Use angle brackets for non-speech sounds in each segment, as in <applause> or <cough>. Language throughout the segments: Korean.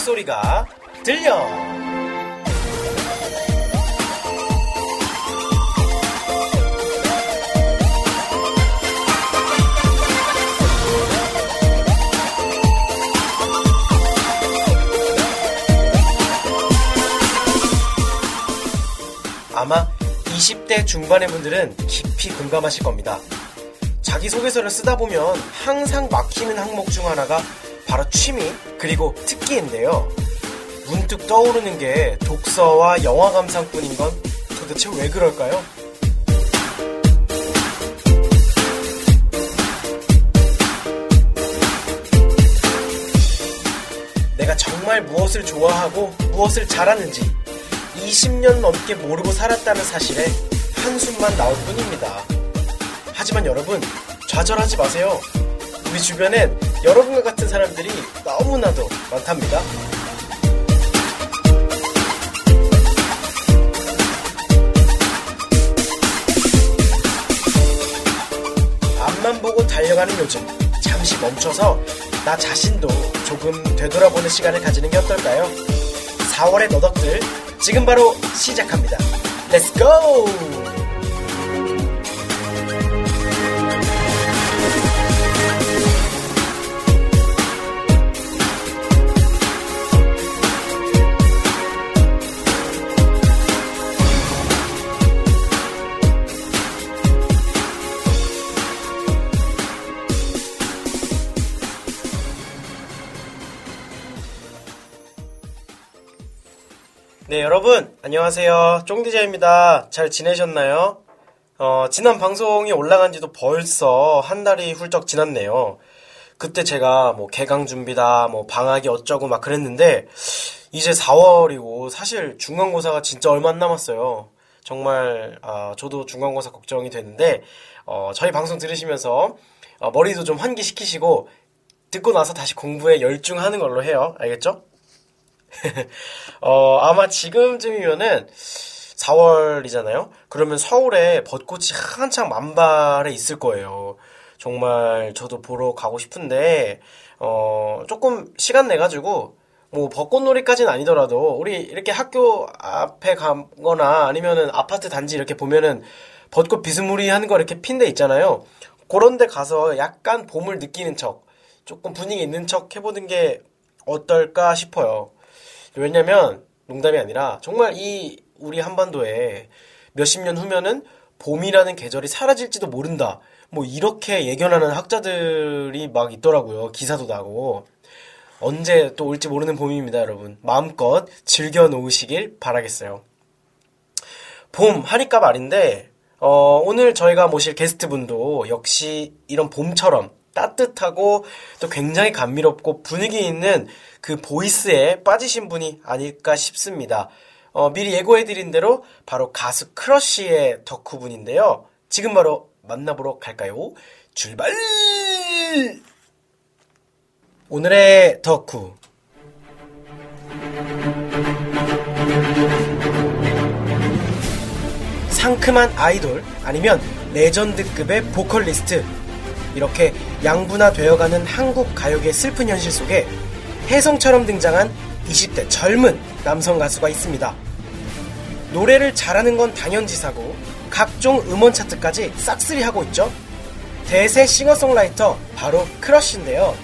소리가 들려. 아마 20대 중반의 분들은 깊이 공감하실 겁니다. 자기소개서를 쓰다 보면 항상 막히는 항목 중 하나가 바로 취미 그리고 특기인데요. 문득 떠오르는 게 독서와 영화 감상뿐인 건 도대체 왜 그럴까요? 내가 정말 무엇을 좋아하고 무엇을 잘하는지 20년 넘게 모르고 살았다는 사실에 한숨만 나올 뿐입니다. 하지만 여러분, 좌절하지 마세요. 우리 주변엔 여러분과 같은 사람들이 너무나도 많답니다. 앞만 보고 달려가는 요즘, 잠시 멈춰서 나 자신도 조금 되돌아보는 시간을 가지는 게 어떨까요? 4월의 너덕들, 지금 바로 시작합니다. 렛츠 고! 안녕하세요. 쫑디자입니다. 잘 지내셨나요? 어, 지난 방송이 올라간 지도 벌써 한 달이 훌쩍 지났네요. 그때 제가 뭐 개강 준비다, 뭐 방학이 어쩌고 막 그랬는데, 이제 4월이고, 사실 중간고사가 진짜 얼마 안 남았어요. 정말, 아, 저도 중간고사 걱정이 되는데, 어, 저희 방송 들으시면서, 어, 머리도 좀 환기시키시고, 듣고 나서 다시 공부에 열중하는 걸로 해요. 알겠죠? <laughs> 어, 아마 지금쯤이면은 4월이잖아요? 그러면 서울에 벚꽃이 한창 만발해 있을 거예요. 정말 저도 보러 가고 싶은데, 어, 조금 시간 내가지고, 뭐, 벚꽃놀이까지는 아니더라도, 우리 이렇게 학교 앞에 가거나 아니면은 아파트 단지 이렇게 보면은 벚꽃 비스무리한 거 이렇게 핀 데 있잖아요. 그런 데 가서 약간 봄을 느끼는 척, 조금 분위기 있는 척 해보는 게 어떨까 싶어요. 왜냐면 농담이 아니라 정말 이 우리 한반도에 몇십 년 후면은 봄이라는 계절이 사라질지도 모른다. 뭐 이렇게 예견하는 학자들이 막 있더라고요. 기사도 나고. 언제 또 올지 모르는 봄입니다, 여러분. 마음껏 즐겨 놓으시길 바라겠어요. 봄 하니까 말인데 어, 오늘 저희가 모실 게스트분도 역시 이런 봄처럼 따뜻하고 또 굉장히 감미롭고 분위기 있는 그 보이스에 빠지신 분이 아닐까 싶습니다. 어, 미리 예고해드린 대로 바로 가수 크러쉬의 덕후분인데요. 지금 바로 만나보러 갈까요? 출발! 오늘의 덕후. 상큼한 아이돌 아니면 레전드급의 보컬리스트 이렇게 양분화되어가는 한국 가요계 슬픈 현실 속에 혜성처럼 등장한 20대 젊은 남성 가수가 있습니다. 노래를 잘하는 건 당연지사고 각종 음원 차트까지 싹쓸이 하고 있죠. 대세 싱어송라이터 바로 크러쉬인데요.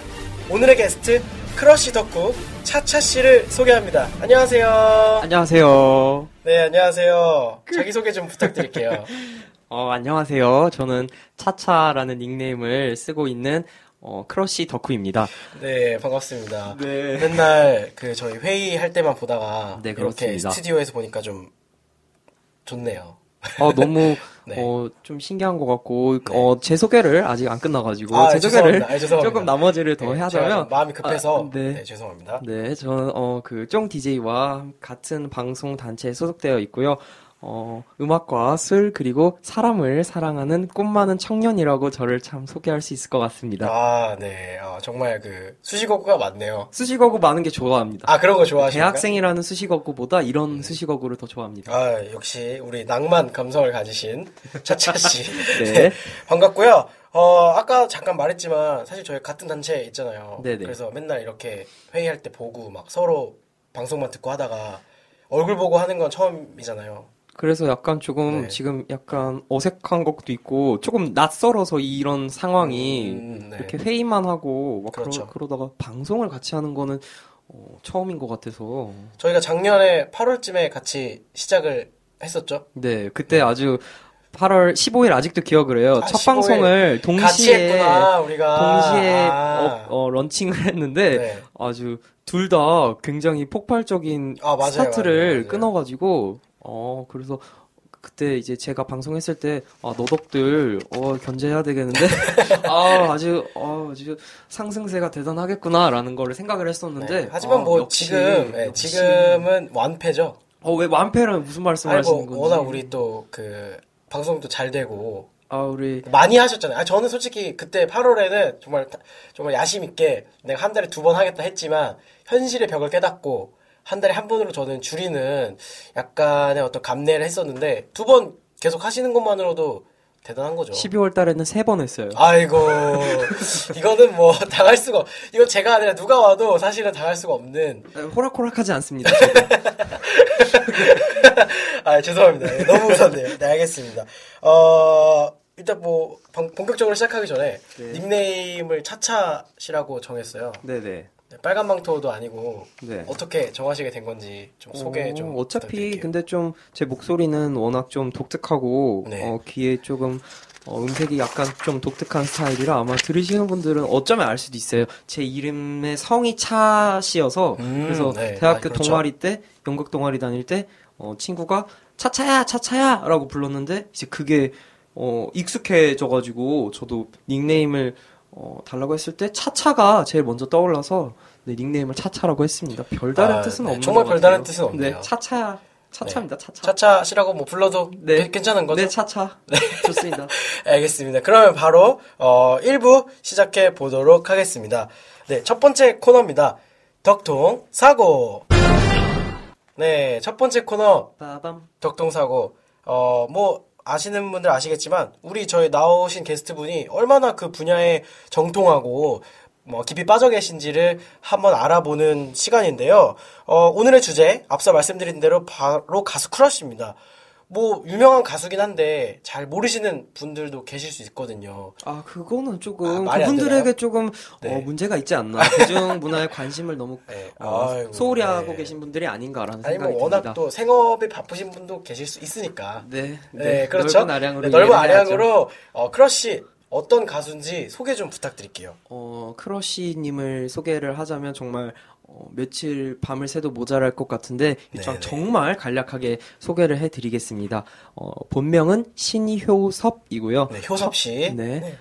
오늘의 게스트 크러쉬 덕후 차차 씨를 소개합니다. 안녕하세요. 안녕하세요. 네, 안녕하세요. 자기소개 좀 부탁드릴게요. <laughs> 어, 안녕하세요. 저는 차차라는 닉네임을 쓰고 있는 어, 크러쉬 덕후입니다. 네, 반갑습니다. 네. 맨날 그 저희 회의할 때만 보다가 네, 그렇습니다. 스튜디오에서 보니까 좀 좋네요. 어, 너무 <laughs> 네. 어, 좀 신기한 것 같고 어, 제 소개를 아직 안 끝나가지고 아, 제 소개를 죄송합니다. 아, 죄송합니다. 조금 나머지를 더 네, 하자면 좀 마음이 급해서 아, 네. 네, 죄송합니다. 네, 저는 어, 그쫑 DJ와 같은 방송 단체에 소속되어 있고요. 어, 음악과 술 그리고 사람을 사랑하는 꿈 많은 청년이라고 저를 참 소개할 수 있을 것 같습니다. 아, 네. 어, 정말 그 수식어구가 많네요. 수식어구 많은 게 좋아합니다. 아, 그런 거 좋아하시나요? 대학생이라는 수식어구보다 이런 수식어구를 더 좋아합니다. 아, 역시 우리 낭만 감성을 가지신 <laughs> 차차 씨. <laughs> 네. 반갑고요. 어, 아까 잠깐 말했지만 사실 저희 같은 단체 있잖아요. 네네. 그래서 맨날 이렇게 회의할 때 보고 막 서로 방송만 듣고 하다가 얼굴 보고 하는 건 처음이잖아요. 그래서 약간 조금 네. 지금 약간 어색한 것도 있고 조금 낯설어서 이런 상황이 음, 네. 이렇게 회의만 하고 막 그렇죠. 그러, 다가 방송을 같이 하는 거는 어, 처음인 것 같아서 저희가 작년에 8월쯤에 같이 시작을 했었죠. 네 그때 아주 8월 15일 아직도 기억을 해요. 아, 첫 15일. 방송을 동시에 했구나. 동시에 아. 어, 어, 런칭을 했는데 네. 아주 둘 다 굉장히 폭발적인 아, 맞아요, 스타트를 맞아요, 맞아요. 끊어가지고 어 그래서 그때 이제 제가 방송했을 때 아 너덕들 어 견제해야 되겠는데 <laughs> 아 아주 어 아주 상승세가 대단하겠구나라는 거를 생각을 했었는데 네. 하지만 아, 뭐 역시, 지금 네, 역시. 지금은 완패죠. 어 왜 완패라는 무슨 말씀을 하시는 아이고 건지 워낙 우리 또 그 방송도 잘 되고 아 우리 많이 하셨잖아요. 아, 저는 솔직히 그때 8월에는 정말 다- 정말 야심 있게 내가 한 달에 두 번 하겠다 했지만 현실의 벽을 깨닫고 한 달에 한 번으로 저는 줄이는 약간의 어떤 감내를 했었는데 두 번 계속 하시는 것만으로도 대단한 거죠. 12월 달에는 세 번 했어요. 아이고 이거는 뭐 <laughs> 당할 수가 없- 이건 제가 아니라 누가 와도 사실은 당할 수가 없는 아, 호락호락하지 않습니다. <laughs> 아 죄송합니다 예, 너무 웃었네요 네 알겠습니다 어 일단 뭐 본- 본격적으로 시작하기 전에 네. 닉네임을 차차시라고 정했어요 네 네. 네, 빨간 망토도 아니고 네. 어떻게 정하시게 된 건지 좀 소개 좀 어, 어차피 부탁드릴게요. 근데 좀 제 목소리는 워낙 좀 독특하고 네. 어, 귀에 조금 어, 음색이 약간 좀 독특한 스타일이라 아마 들으시는 분들은 어쩌면 알 수도 있어요. 제 이름의 성이 차씨여서 음, 그래서 네. 대학교 아, 그렇죠. 동아리 때 연극 동아리 다닐 때 어, 친구가 차차야 차차야라고 불렀는데 이제 그게 어, 익숙해져가지고 저도 닉네임을 어, 달라고 했을 때 차차가 제일 먼저 떠올라서 네, 닉네임을 차차라고 했습니다. 별다른 아, 뜻은 네, 없는 정말 것 별다른. 뜻은 없네요. 네, 차차야. 차차입니다. 차차. 차차시라고 뭐 불러도 네. 괜- 괜찮은 거죠? 네, 차차. <laughs> 좋습니다. <laughs> 알겠습니다. 그러면 바로 어 1부 시작해 보도록 하겠습니다. 네, 첫 번째 코너입니다. 덕통 사고. 네, 첫 번째 코너 빠밤. 덕통 사고 어 뭐 아시는 분들 아시겠지만 우리 저희 나오신 게스트분이 얼마나 그 분야에 정통하고 뭐 깊이 빠져 계신지를 한번 알아보는 시간인데요. 어 오늘의 주제 앞서 말씀드린 대로 바로 가수 크러쉬입니다. 뭐 유명한 가수긴 한데 잘 모르시는 분들도 계실 수 있거든요. 아, 그거는 아, 조금 안 그분들에게? 조금 네. 어, 문제가 있지 않나. <laughs> 대중 문화에 관심을 너무 네. 어, 아이고, 소홀히 하고 네. 계신 분들이 아닌가라는 아니 뭐 생각이 워낙 듭니다. 또 생업이 바쁘신 분도 계실 수 있으니까. 네, 네, 그렇죠. 넓은 아량으로 네, 넓은. 아량으로 어, 크러쉬 어떤 가수인지 소개 좀 부탁드릴게요. 어, 크러쉬님을 소개를 하자면 정말 어, 며칠 밤을 새도 모자랄 것 같은데 일단 네네. 정말 간략하게 소개를 해드리겠습니다. 어, 본명은 신효섭이고요. 네, 효섭 씨. 네.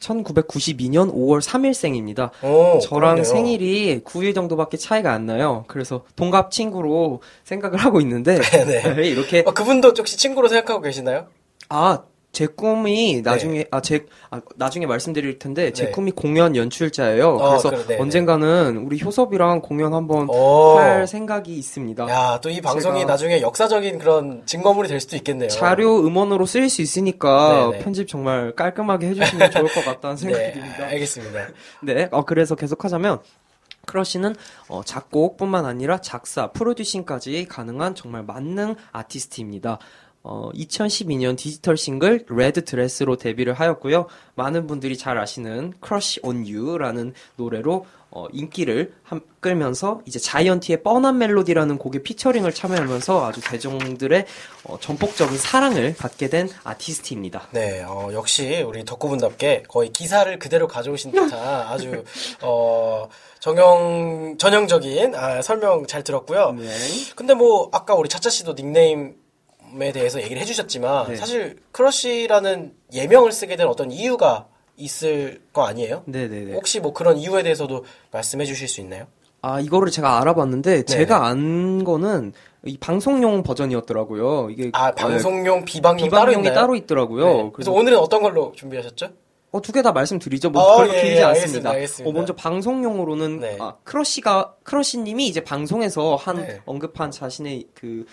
1992년 5월 3일생입니다. 오, 저랑 그러네요. 생일이 9일 정도밖에 차이가 안 나요. 그래서 동갑 친구로 생각을 하고 있는데 네. <laughs> 이렇게 어, 그분도 혹시 친구로 생각하고 계시나요? 아, 제 꿈이 나중에 아제 아, 나중에 말씀드릴 텐데 제 네. 꿈이 공연 연출자예요. 어, 그래서 그래, 네, 언젠가는 우리 효섭이랑 공연 한번 오. 할 생각이 있습니다. 야, 또 이 방송이 나중에 역사적인 그런 증거물이 될 수도 있겠네요. 자료 음원으로 쓰일 수 있으니까 네, 네. 편집 정말 깔끔하게 해주시면 <laughs> 좋을 것 같다는 생각이 네, 듭니다. 알겠습니다. <laughs> 네, 어, 그래서 계속하자면 크러쉬는 어, 작곡뿐만 아니라 작사, 프로듀싱까지 가능한 정말 만능 아티스트입니다. 어, 2012년 디지털 싱글 Red Dress로 데뷔를 하였고요. 많은 분들이 잘 아시는 Crush on You라는 노래로 어, 인기를 함- 끌면서 이제 자이언티의 뻔한 멜로디라는 곡에 피처링을 참여하면서 아주 대중들의 어, 전폭적인 사랑을 받게 된 아티스트입니다. 네, 어, 역시 우리 덕후분답게 거의 기사를 그대로 가져오신 듯한 <laughs> 아주 어, 정형 전형적인 아, 설명 잘 들었고요. 네. 근데 뭐 아까 우리 차차 씨도 닉네임 에 대해서 얘기를 해주셨지만 네. 사실 크러쉬라는 예명을 쓰게 된 어떤 이유가 있을 거 아니에요? 네네네. 혹시 뭐 그런 이유에 대해서도 말씀해 주실 수 있나요? 아, 이거를 제가 알아봤는데, 제가 안 거는 이 방송용 버전이었더라고요. 이게 아 방송용 비방용 따로 비방용이 있나요? 따로 있더라고요. 네. 그래서 그래서 오늘은 어떤 걸로 준비하셨죠? 어, 두 개 다 말씀드리죠. 뭐 어, 별로 예, 길지 예, 않습니다. 알겠습니다, 알겠습니다. 어, 먼저 방송용으로는 네. 아, 크러쉬가 크러쉬님이 이제 방송에서 한 네. 언급한 자신의 그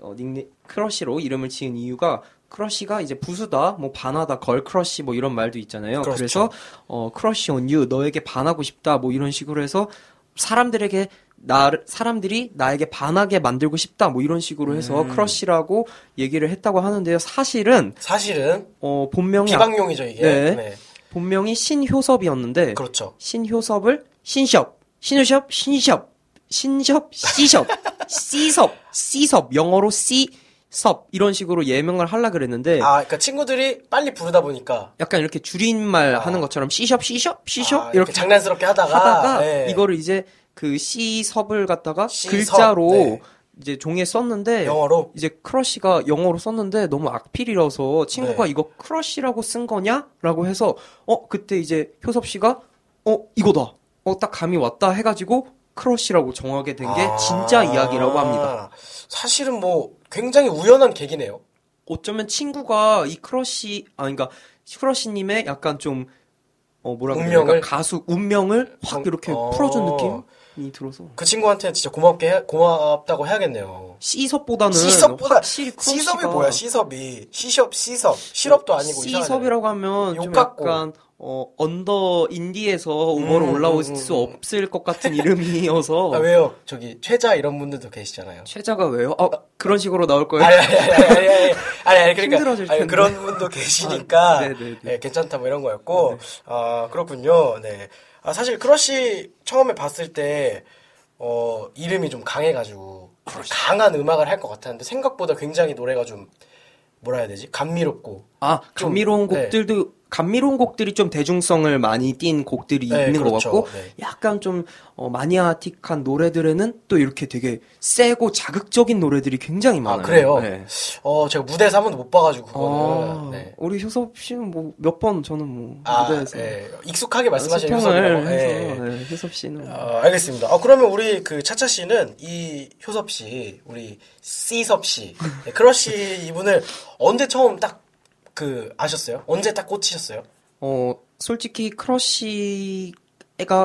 어, 닉네 크러쉬로 이름을 지은 이유가 crush가 이제 부수다, 뭐 반하다, 걸 크러쉬 뭐 이런 말도 있잖아요. 그렇죠. 그래서 어 crush on you 너에게 반하고 싶다 뭐 이런 식으로 해서 사람들에게 나 사람들이 나에게 반하게 만들고 싶다 뭐 이런 식으로 해서 음. 크러쉬라고 얘기를 했다고 하는데요. 사실은 사실은 어 본명이 아- 비방용이죠 이게. 네. 네. 본명이 신효섭이었는데 그렇죠. 신효섭을 신숍, 신효섭, 신숍, 신숍, C숍, C섭, C섭, 영어로 C 섭 이런 식으로 예명을 하려 그랬는데 아, 그러니까 친구들이 빨리 부르다 보니까 약간 이렇게 줄임말 하는 것처럼 C숍, C숍, C숍 아, 이렇게 장난스럽게 하다가, 하다가 네. 이거를 이제 그 C섭을 갖다가 C섭, 글자로 네. 이제 종이에 썼는데 영어로 이제 크러쉬가 영어로 썼는데 너무 악필이라서 친구가 네. 이거 크러쉬라고 쓴 거냐라고 해서 어 그때 이제 효섭 씨가 어 이거다 어 딱 감이 왔다 해가지고 크러쉬라고 정하게 된게 아, 진짜 이야기라고 합니다. 사실은 뭐 굉장히 우연한 계기네요. 어쩌면 친구가 이 크러쉬 아 그러니까 크러쉬님의 약간 좀 어 뭐라 그래야 운명을? 가수 운명을 확 정- 이렇게 어. 풀어준 느낌이 들어서 그 친구한테 진짜 고맙게 해- 고맙다고 해야겠네요. 확실히 크러쉬가 C섭이 뭐야? C섭이 C숍, C섭, 시럽도 아니고. C섭이라고 하면 좀 같고. 약간 어 언더 인디에서 우버로 음, 올라올 음, 수 음. 없을 것 같은 이름이어서 <laughs> 아, 왜요? 저기 최자 이런 분들도 계시잖아요. 최자가 왜요? 어 그런 식으로 나올 거예요? 아니, 아니, 아니, 아니, 아니, 아니, 아니, 그러니까, 힘들어질 아니, 텐데. 그런 분도 계시니까, 아, 네네네. 예, 괜찮다, 뭐 이런 거였고, 아, 그렇군요, 네. 아, 사실 크러쉬 처음에 봤을 때, 어, 이름이 좀 강해가지고, 강한 음악을 할 것 같았는데, 생각보다 굉장히 노래가 좀, 뭐라 해야 되지? 감미롭고, 아 좀, 감미로운 네. 곡들도 감미로운 곡들이 좀 대중성을 많이 띈 곡들이 네, 있는 그렇죠. 것 같고 네. 약간 좀 어, 마니아틱한 노래들에는 또 이렇게 되게 세고 자극적인 노래들이 굉장히 많아요. 그래요? 네. 어, 제가 무대에서 한 번도 못 봐가지고, 그거는, 아, 네. 우리 효섭 씨는 뭐 몇 번 저는 뭐 아, 무대에서 예, 익숙하게 말씀하시는 수평을 효섭이라고. 해서 예. 네, 효섭 씨는 어, 알겠습니다. 아, 그러면 우리 그 차차 씨는 이 효섭 씨, 우리 C섭 씨, 네, 크러쉬 이분을 언제 처음 딱 그 아셨어요? 언제 딱 꽂히셨어요? 어, 솔직히 크러쉬가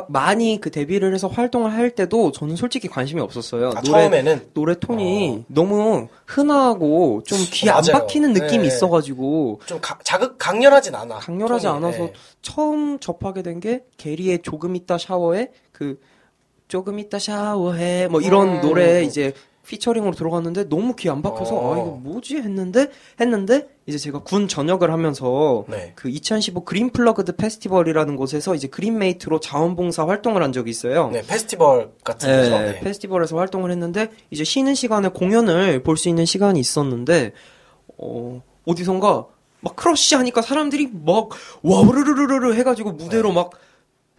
많이 그 데뷔를 해서 활동을 할 때도 저는 솔직히 관심이 없었어요. 아, 노래, 처음에는 노래 톤이 너무 흔하고 좀 어, 안. 박히는 느낌이 네. 있어가지고 좀 가- 자극 강렬하진 않아. 강렬하지 톤이. 않아서 네. 처음 접하게 된 게 게리의 조금 있다 샤워해 그 조금 있다 샤워해 뭐 이런 음. 노래 이제 featuring으로 들어갔는데 너무 귀에 안 박혀서 어. 아 이거 뭐지 했는데 했는데 이제 제가 군 전역을 하면서 네. 그2015 그린 플러그드 페스티벌이라는 곳에서 이제 그린메이트로 자원봉사 활동을 한 적이 있어요. 네, 페스티벌 같은 네, 거죠. 네. 페스티벌에서 활동을 했는데 이제 쉬는 시간에 공연을 볼 수 있는 시간이 있었는데 어 어디선가 막 크러쉬 하니까 사람들이 막 와우르르르르 해가지고 무대로 막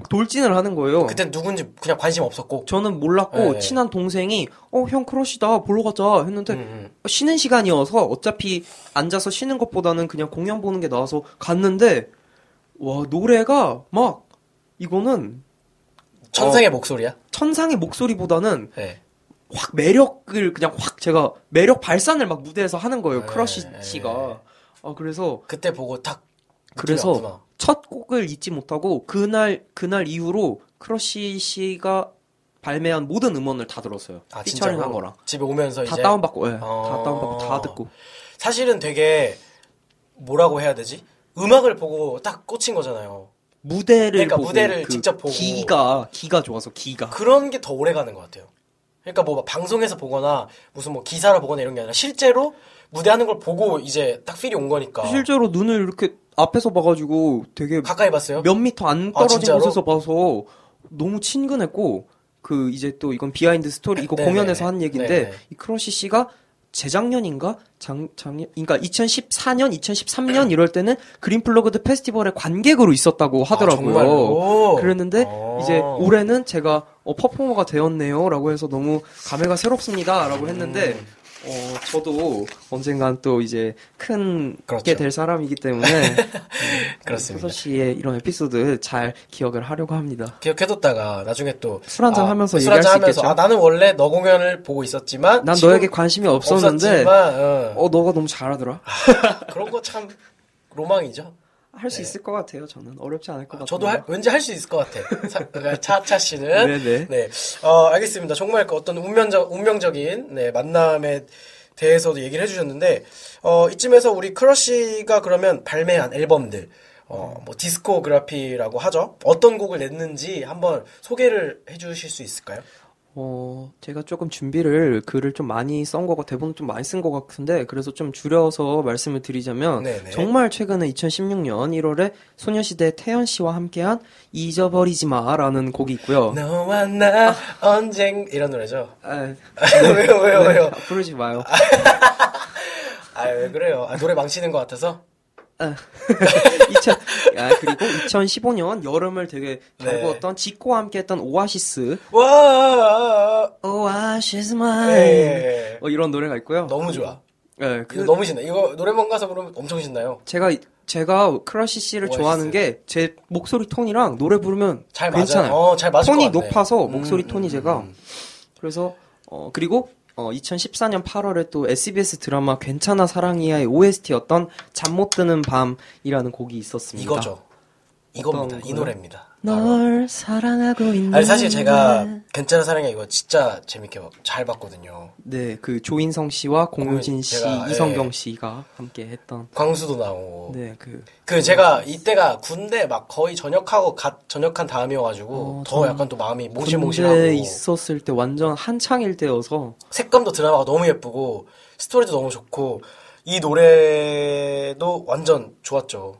돌진을 하는 거예요. 그때 누군지 그냥 관심 없었고. 저는 몰랐고 네. 친한 동생이 어 형 크러쉬다 보러 가자 했는데 음, 음. 쉬는 시간이어서 어차피 앉아서 쉬는 것보다는 그냥 공연 보는 게 나아서 갔는데 와 노래가 막 이거는 천상의 어. 목소리야. 천상의 목소리보다는 네. 확 매력을 그냥 확 제가 매력 발산을 막 무대에서 하는 거예요 네, 크러쉬 네. 씨가 아 그래서 그때 보고 탁. 느낌이 그래서 왔구나. 첫 곡을 잊지 못하고 그날 그날 이후로 크러쉬 씨가 발매한 모든 음원을 다 들었어요 아, featuring한 진짜로? 거랑 집에 오면서 다 이제. 다운받고 예, 어. 다 다운받고 다 듣고 사실은 되게 뭐라고 해야 되지? 음악을 보고 딱 꽂힌 거잖아요. 무대를 그러니까 보고 무대를 그 직접 보고. 기가 기가 좋아서 기가 그런 게 더 오래 가는 것 같아요. 그러니까 뭐 방송에서 보거나 무슨 뭐 기사를 보거나 이런 게 아니라 실제로 무대하는 걸 보고 이제 딱 feel이 온 거니까. 실제로 눈을 이렇게 앞에서 봐가지고 되게 가까이 봤어요? 몇 미터 안 아, 떨어진 진짜로? 곳에서 봐서 너무 친근했고 그 이제 또 이건 behind story 이거 네네. 공연에서 한 얘기인데 네네. 이 크러쉬 씨가 재작년인가 장 작년 그러니까 2014년 2013년 이럴 때는 그린 플러그드 페스티벌의 관객으로 있었다고 하더라고요. 아? 그랬는데 어. 이제 올해는 제가 어, 퍼포머가 되었네요라고 해서 너무 감회가 새롭습니다라고 했는데 음. 어 저도 언젠간 또 이제 큰 그렇죠. 게될 사람이기 때문에 <laughs> 그렇습니다. 소서 씨의 이런 에피소드 잘 기억을 하려고 합니다. 기억해뒀다가 나중에 또. 술 한잔 아, 하면서 술 얘기할 한잔 수 하면서, 있겠죠. 아, 나는 원래 너 공연을 보고 있었지만. 난 너에게 관심이 없었는데 없었지만, 어. 어 너가 너무 잘하더라. <laughs> 그런 거 참 로망이죠. 할수 있을 것 같아요. 저는 어렵지 않을 것 같아요. 네. 저도 할- 왠지 할 수 있을 것 같아. 사- 그러니까 차차 씨는 네네. 네, 어, 알겠습니다. 정말 그 어떤 운명적 운명적인 네, 만남의 대해서도 얘기를 해주셨는데 어, 이쯤에서 우리 크러쉬가 그러면 발매한 앨범들 어, 뭐 디스코그래피라고 하죠. 어떤 곡을 냈는지 한번 소개를 해주실 수 있을까요? 어, 제가 조금 준비를 글을 좀 많이 쓴 거고 대본을 좀 많이 쓴 것 같은데 그래서 좀 줄여서 말씀을 드리자면 네네. 정말 최근에 2016년 1월에 소녀시대 태연 씨와 함께한 잊어버리지 마라는 곡이 있고요. 너와 나 언젠 이런 노래죠. 아, 왜요 왜요 왜요? 부르지 마요. <laughs> 아 왜 그래요? 아, 노래 망치는 것 같아서. <laughs> 2000, 아, 그리고 2015년 여름을 되게 잘 네. 지코와 함께 했던 오아시스 와. 오아시스 예, my 예, 예. 어, 이런 노래가 있고요. 너무 좋아. 네, 그 너무 신나. 이거 노래방 가서 부르면 엄청 신나요. 제가 제가 크러쉬 씨를 오아시스. 좋아하는 게 제 목소리 톤이랑 노래 부르면 잘 괜찮아요. 어, 잘 톤이. 높아서 음, 목소리 음, 톤이 음, 제가 음. 그래서 어 그리고 어 2014년 8월에 또 SBS 드라마 괜찮아 사랑이야의 OST였던 잠 못 드는 밤이라는 곡이 있었습니다. 이거죠. 이겁니다. 이? 노래입니다. 널 사랑하고 있는 아니 사실 제가 괜찮아 사랑이야 이거 진짜 재밌게 잘 봤거든요. 네, 그 조인성 씨와 공효진 공효- 씨, 제가, 이성경 예. 씨가 함께 했던 광수도 나오고. 네, 그그 제가 이때가 군대 막 거의 전역하고 갓 전역한 다음이어가지고 어, 더 약간 또 마음이 모실모실하고 군대에 있었을 때 완전 한창일 때여서 색감도 드라마가 너무 예쁘고 스토리도 너무 좋고 이 노래도 완전 좋았죠.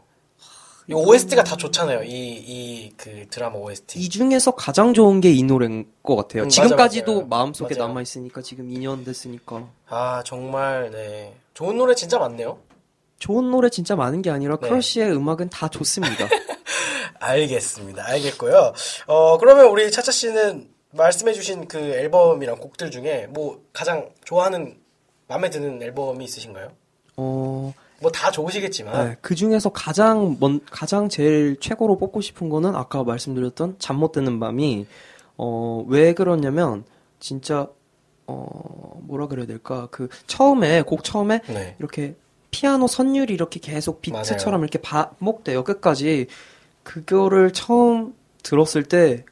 이 OST가 다 좋잖아요. 이 이 그 드라마 OST. 이 중에서 가장 좋은 게 이 노래인 것 같아요. 음, 지금까지도 맞아. 마음속에 맞아요. 남아 있으니까 지금 2년 됐으니까 아 정말 네 좋은 노래 진짜 많네요. 좋은 노래 진짜 많은 게 아니라 네. 크러쉬의 음악은 다 좋습니다. <laughs> 알겠습니다. 알겠고요. 어 그러면 우리 차차 씨는 말씀해주신 그 앨범이랑 곡들 중에 뭐 가장 좋아하는 마음에 드는 앨범이 있으신가요? 어, 뭐 다 좋으시겠지만 네, 그 중에서 가장 먼 가장 제일 최고로 뽑고 싶은 거는 아까 말씀드렸던 잠 못 드는 밤이 어, 왜 그러냐면 진짜 어, 뭐라 그래야 될까? 그 처음에 곡 처음에 네. 이렇게 피아노 선율이 이렇게 계속 비트처럼 이렇게 반복돼요 끝까지 그거를 처음 들었을 때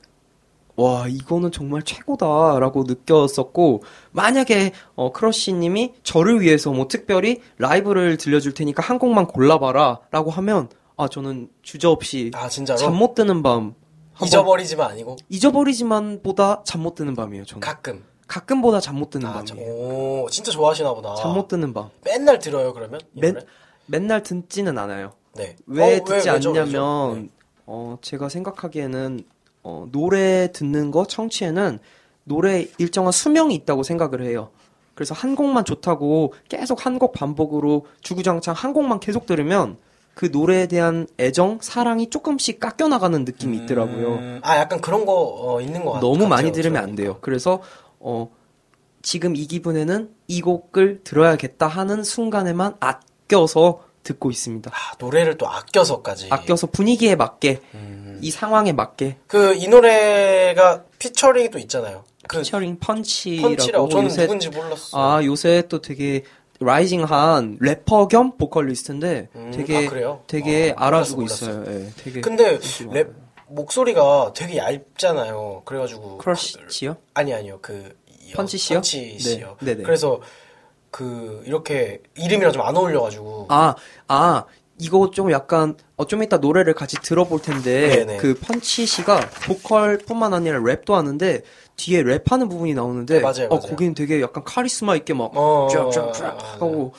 와 이거는 정말 최고다라고 느꼈었고 만약에 어, 크러쉬님이 저를 위해서 뭐 특별히 라이브를 들려줄 테니까 한 곡만 골라봐라라고 하면 아 저는 주저없이 아 진짜로 잠못 드는 밤 잊어버리지만 아니고 잊어버리지만보다 잠 못 드는 밤이에요 저는 가끔 가끔보다 잠 못 드는 아, 저- 밤이에요 오 진짜 좋아하시나 보다. 잠 못 드는 밤 맨날 들어요 그러면 이 맨? 맨날 듣지는 않아요 네. 왜 어, 듣지 왜죠, 왜죠? 않냐면 네. 어 제가 생각하기에는 어 노래 듣는 거 청취에는 노래 일정한 수명이 있다고 생각을 해요. 그래서 한 곡만 좋다고 계속 한 곡 반복으로 주구장창 한 곡만 계속 들으면 그 노래에 대한 애정, 사랑이 조금씩 깎여 나가는 느낌이 있더라고요. 음, 아 약간 그런 거 어, 있는 것 같아요. 너무 많이 들으면 안 돼요. 그래서 어 지금 이 기분에는 이 곡을 들어야겠다 하는 순간에만 아껴서 듣고 있습니다. 아, 노래를 또 아껴서까지. 아껴서 분위기에 맞게 음. 이 상황에 맞게 그 이 노래가 피처링이 또 있잖아요. 그 피처링 펀치라고 펀치라고 저는 요새 누군지 몰랐어요. 아 요새 또 되게 rising한 래퍼 겸 보컬리스트인데 음, 되게 아? 되게 어, 알아주고 몰랐어, 있어요. 예, 되게 근데. 랩 목소리가 되게 얇잖아요. 그래가지고 크러쉬요? 아니 아니요 그 여- 펀치 씨요? 펀치 씨요. 네, 네 네. 그래서 그 이렇게 이름이랑 좀 안 어울려가지고 아, 아, 이거 좀 약간, 어, 좀 이따 노래를 같이 들어볼 텐데, 네네. 그 펀치 씨가 보컬뿐만 아니라 랩도 하는데, 뒤에 랩하는 부분이 나오는데, 네, 맞아요, 어, 맞아요. 거기는 되게 약간 카리스마 있게 막, 어, 쫙쫙쫙 맞아요. 하고,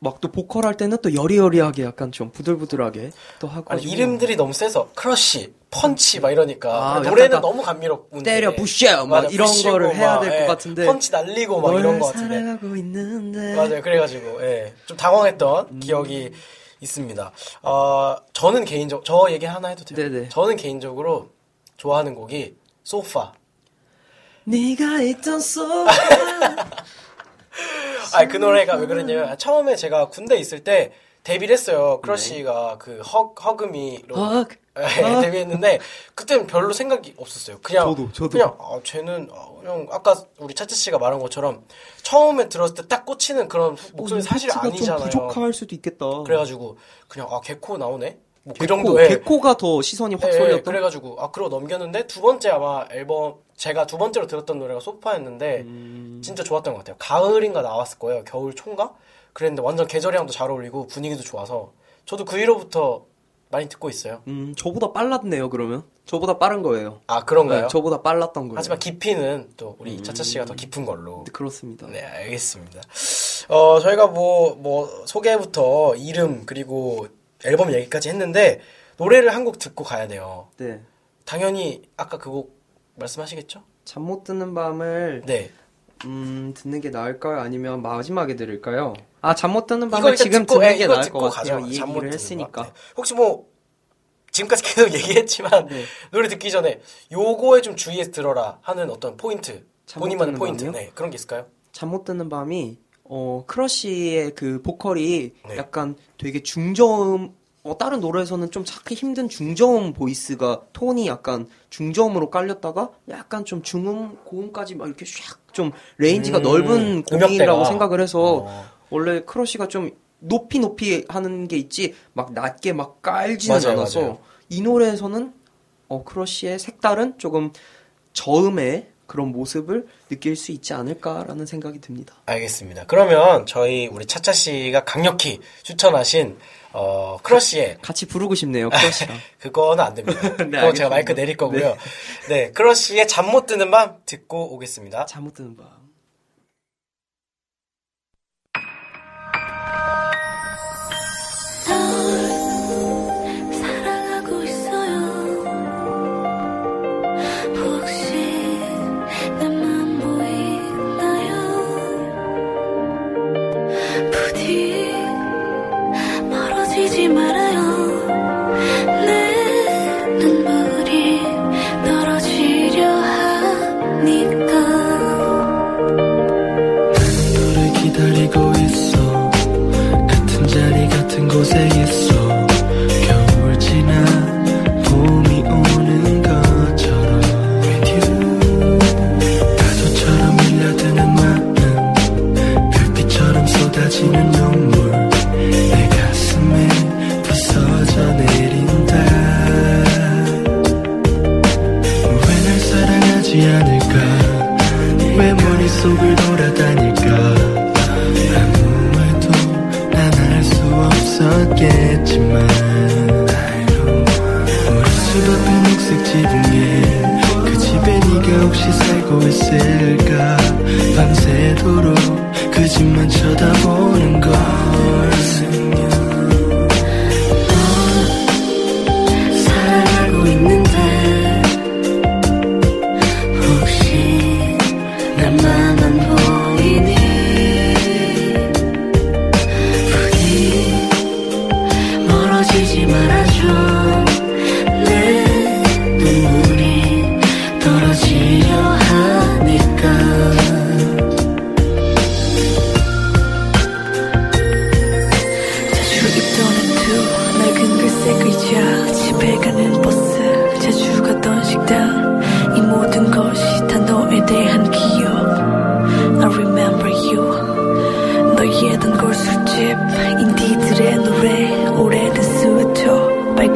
막 또 보컬 할 때는 또 여리여리하게 약간 좀 부들부들하게 또 하고. 아니 이름들이 너무 세서 크러쉬, 펀치 막 이러니까 아, 노래는 딱 너무 감미롭고 때려 부셔! 막 이런 거를 해야 될 것 같은데. 펀치 날리고 막 이런 거 같은데 사랑하고 있는데. 맞아요 그래가지고 예, 좀 당황했던 음. 기억이 있습니다 어, 저는 개인적 저 얘기 하나 해도 돼요 네네. 저는 개인적으로 좋아하는 곡이 소파 네가 있던 소 <laughs> 아니 그 노래가 왜 그러냐면 처음에 제가 군대 있을 때 데뷔를 했어요 크러쉬가 그 허, 허금이로 아, 예, 데뷔했는데 그때는 별로 생각이 없었어요. 그냥 저도, 저도. 그냥 아, 쟤는 아, 그냥 아까 우리 차츠 씨가 말한 것처럼 처음에 들었을 때 딱 꽂히는 그런 목소리 사실 좀 아니잖아요. 부족할 수도 있겠다. 그래가지고 그냥 아 개코 나오네 뭐그 정도에 개코가 더 시선이 확 쏠렸던. 네, 그래가지고 아 그러고 넘겼는데 두 번째 아마 앨범 제가 두 번째로 들었던 노래가 소파였는데 음... 진짜 좋았던 것 같아요. 가을인가 나왔을 거예요. 겨울 총가 그랬는데 완전 계절이랑도 잘 어울리고 분위기도 좋아서 저도 그 이후로부터 많이 듣고 있어요. 음, 저보다 빨랐네요, 그러면. 저보다 빠른 거예요. 아, 그런가요? 네, 저보다 빨랐던 거예요. 하지만 깊이는 또 우리 음... 차차 씨가 더 깊은 걸로. 네, 그렇습니다. 네, 알겠습니다. 어, 저희가 뭐, 뭐, 소개부터 이름, 그리고 앨범 얘기까지 했는데, 노래를 한 곡 듣고 가야 돼요. 네. 당연히, 아까 그 곡 말씀하시겠죠? 잠 못 드는 밤을. 네. 음, 듣는 게 나을까요? 아니면 마지막에 들을까요? 아, 잠 못 드는 밤을 지금 듣고, 듣는 게 나을 것 같아요. 이 얘기를 했으니까. 네. 혹시 뭐, 지금까지 계속 <laughs> 얘기했지만, 네. 노래 듣기 전에 요거에 좀 주의해서 들어라 하는 어떤 포인트, 본인만의 포인트? 네, 그런 게 있을까요? 잠 못 드는 밤이, 어, 크러쉬의 그 보컬이 네. 약간 되게 중저음, 어, 다른 노래에서는 좀 찾기 힘든 중저음 voice가 톤이 약간 중저음으로 깔렸다가 약간 좀 중음, 고음까지 막 이렇게 샥좀 range가 음, 넓은 곡이라고 생각을 해서 어. 원래 크러쉬가 좀 높이 높이 하는 게 있지 막 낮게 막 깔지는 맞아요, 않아서 맞아요. 이 노래에서는 어 크러쉬의 색다른 조금 저음의 그런 모습을 느낄 수 있지 않을까라는 생각이 듭니다. 알겠습니다. 그러면 저희 우리 차차 씨가 강력히 추천하신 어, 크러쉬의 같이 부르고 싶네요. 크러쉬랑. <laughs> 그거는 안 됩니다. <laughs> 네, 그거 제가 마이크 내릴 거고요. 네, 네 크러쉬의 잠 못 드는 밤 듣고 오겠습니다. 잠 못 드는 밤.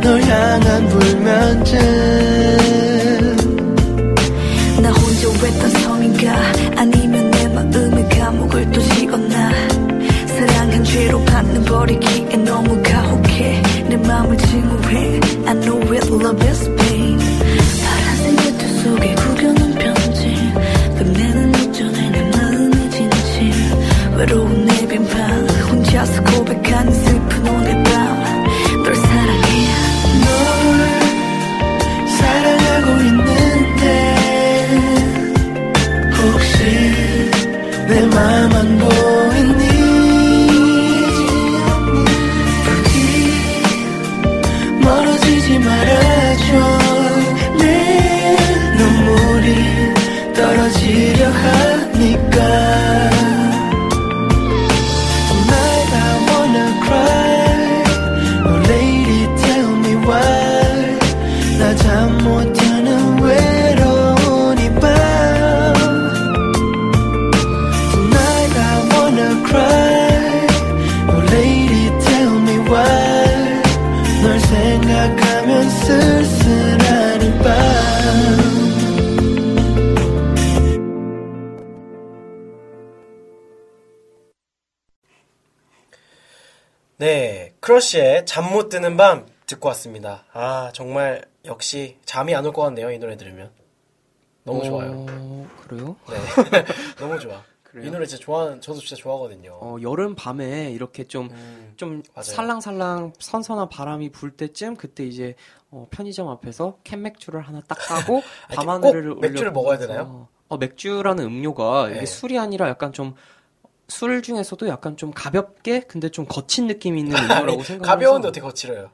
널 향한 불면증. 나 혼자 외딴 성인가? 아니면 내 마음의 감옥을 또 지었나? 사랑한 죄로 받는 버리기에 너무 가혹해. 내 마음을 증오해. I know it love is pain. 파란색 외투 속에 구겨놓은 편지. 끝내는 어쩌네 내 마음의 진실. 외로운 내빈방. 혼자서 고백하는 슬픈 줘 쓸쓸한 네, 크러쉬의 잠 못 드는 밤 듣고 왔습니다. 아, 정말 역시 잠이 안 올 것 같네요, 이 노래 들으면. 너무 좋아요. 어, 그래요? 네. <laughs> <laughs> 너무 좋아. 그래요? 이 노래 진짜 좋아, 저도 진짜 좋아하거든요. 어, 여름 밤에 이렇게 좀, 음, 좀. 살랑살랑 선선한 바람이 불 때쯤 그때 이제 어, 편의점 앞에서 캔 맥주를 하나 딱 까고 <laughs> 아니, 밤하늘을 꼭 맥주를 먹어야 되나요? 어, 맥주라는 음료가 네. 이게 술이 아니라 약간 좀 술 중에서도 약간 좀 가볍게 근데 좀 거친 느낌이 있는 음료라고 생각해서 가벼운데 어떻게 거칠어요?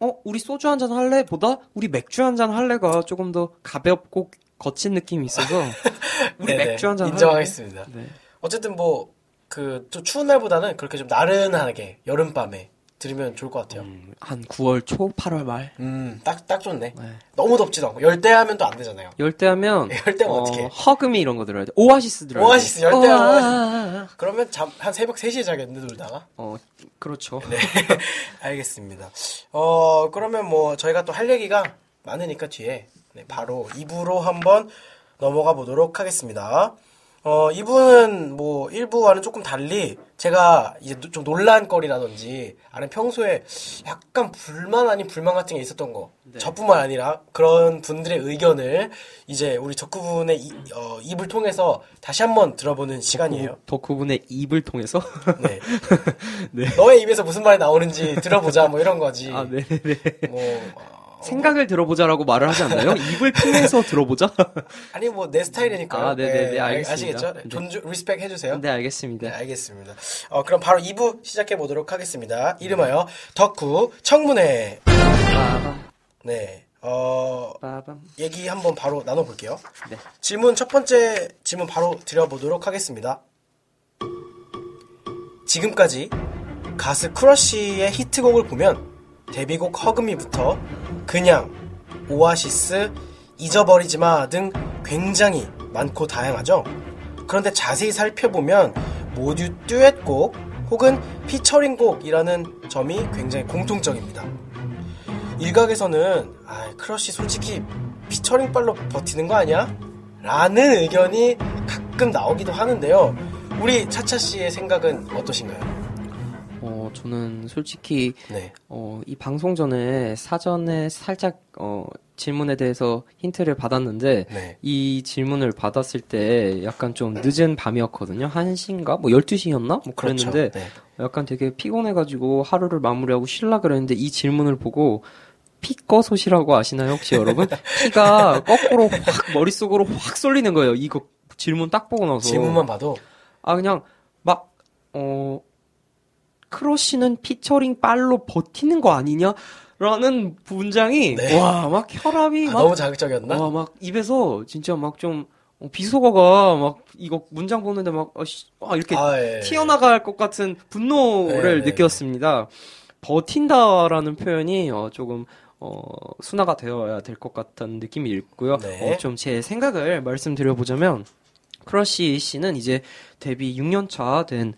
어 우리 소주 한 잔 할래? 보다 우리 맥주 한 잔 할래가 조금 더 가볍고 거친 느낌이 있어서 <laughs> 우리 맥주 한잔 할래? 인정하겠습니다. 네. 어쨌든 뭐, 그, 또 추운 날보다는 그렇게 좀 나른하게, 여름밤에 들으면 좋을 것 같아요. 음, 한 9월 초, 8월 말. 음, 딱, 딱 좋네. 네. 너무 덥지도 않고, 열대야면 또 안 되잖아요. 열대야면 <laughs> 열대면 어, 어떡해? Hug Me 이런 거 들어야 돼. 오아시스 들어야 오아시스, 돼. 열대 어, 오아시스. 아, 아, 아. 그러면 잠, 한 새벽 3시에 자겠는데, 놀다가? 어, 그렇죠. 네, <laughs> 알겠습니다. 어, 그러면 뭐, 저희가 또 할 얘기가 많으니까 뒤에, 네, 바로 2부로 한번 넘어가 보도록 하겠습니다. 어, 2부는 뭐, 1부와는 조금 달리, 제가 이제 노- 좀 논란거리라든지, 아니면 평소에 약간 불만 아닌 불만 같은 게 있었던 거, 저뿐만 아니라 그런 분들의 의견을 이제 우리 덕후분의 이- 어, 입을 통해서 다시 한번 들어보는 시간이에요. 덕후분의 입을 통해서. 네. <laughs> 네. 너의 입에서 무슨 말이 나오는지 들어보자, 뭐 이런 거지. 아, 네네네. 뭐, 어, 생각을 들어보자라고 말을 하지 않나요? <laughs> 입을 통해서 들어보자? 아니 뭐 내 스타일이니까. 아, 네네 네, 알겠습니다. 아시겠죠? 네. 존중, respect 해주세요. 네, 알겠습니다. 네, 알겠습니다. 어, 그럼 바로 2부 시작해 보도록 하겠습니다. 이름하여 덕후 청문회. 네, 어. 얘기 한번 바로 나눠볼게요. 네. 질문 첫 번째 질문 바로 드려보도록 하겠습니다. 지금까지 가수 크러쉬의 히트곡을 보면 데뷔곡 허금이부터 그냥 오아시스 잊어버리지 마 등 굉장히 많고 다양하죠. 그런데 자세히 살펴보면 모두 듀엣곡 혹은 피처링곡이라는 점이 굉장히 공통적입니다. 일각에서는 아 크러쉬 솔직히 피처링 빨로 버티는 거 아니야? 라는 의견이 가끔 나오기도 하는데요. 우리 차차 씨의 생각은 어떠신가요? 어, 저는 솔직히, 네. 어, 이 방송 전에 사전에 살짝, 어, 질문에 대해서 힌트를 받았는데, 네. 이 질문을 받았을 때 약간 좀 늦은 밤이었거든요. 1시인가? 뭐 12시였나? 뭐 그랬는데, 그렇죠. 네. 약간 되게 피곤해 가지고 하루를 마무리하고 쉴라 그랬는데 이 질문을 보고 피꺼솥이라고 아시나요 혹시 여러분? <laughs> 피가 거꾸로 확 머릿속으로 확 쏠리는 거예요. 이거 질문 딱 보고 나서. 질문만 봐도 아 그냥 막 어. 크러쉬는 피처링 빨로 버티는 거 아니냐? 라는 문장이 네. 와막 혈압이 아, 막 너무 자극적이었나? 와, 막 입에서 진짜 막좀 비속어가 막 이거 문장 보는데 막 어, 씨, 와, 이렇게 아, 예. 튀어나갈 것 같은 분노를 네, 네, 느꼈습니다. 버틴다라는 표현이 어, 조금 어, 순화가 되어야 될 것 같다는 느낌이 있고요. 네. 어, 좀 제 생각을 말씀드려보자면 크러쉬 씨는 이제 데뷔 6년 차 된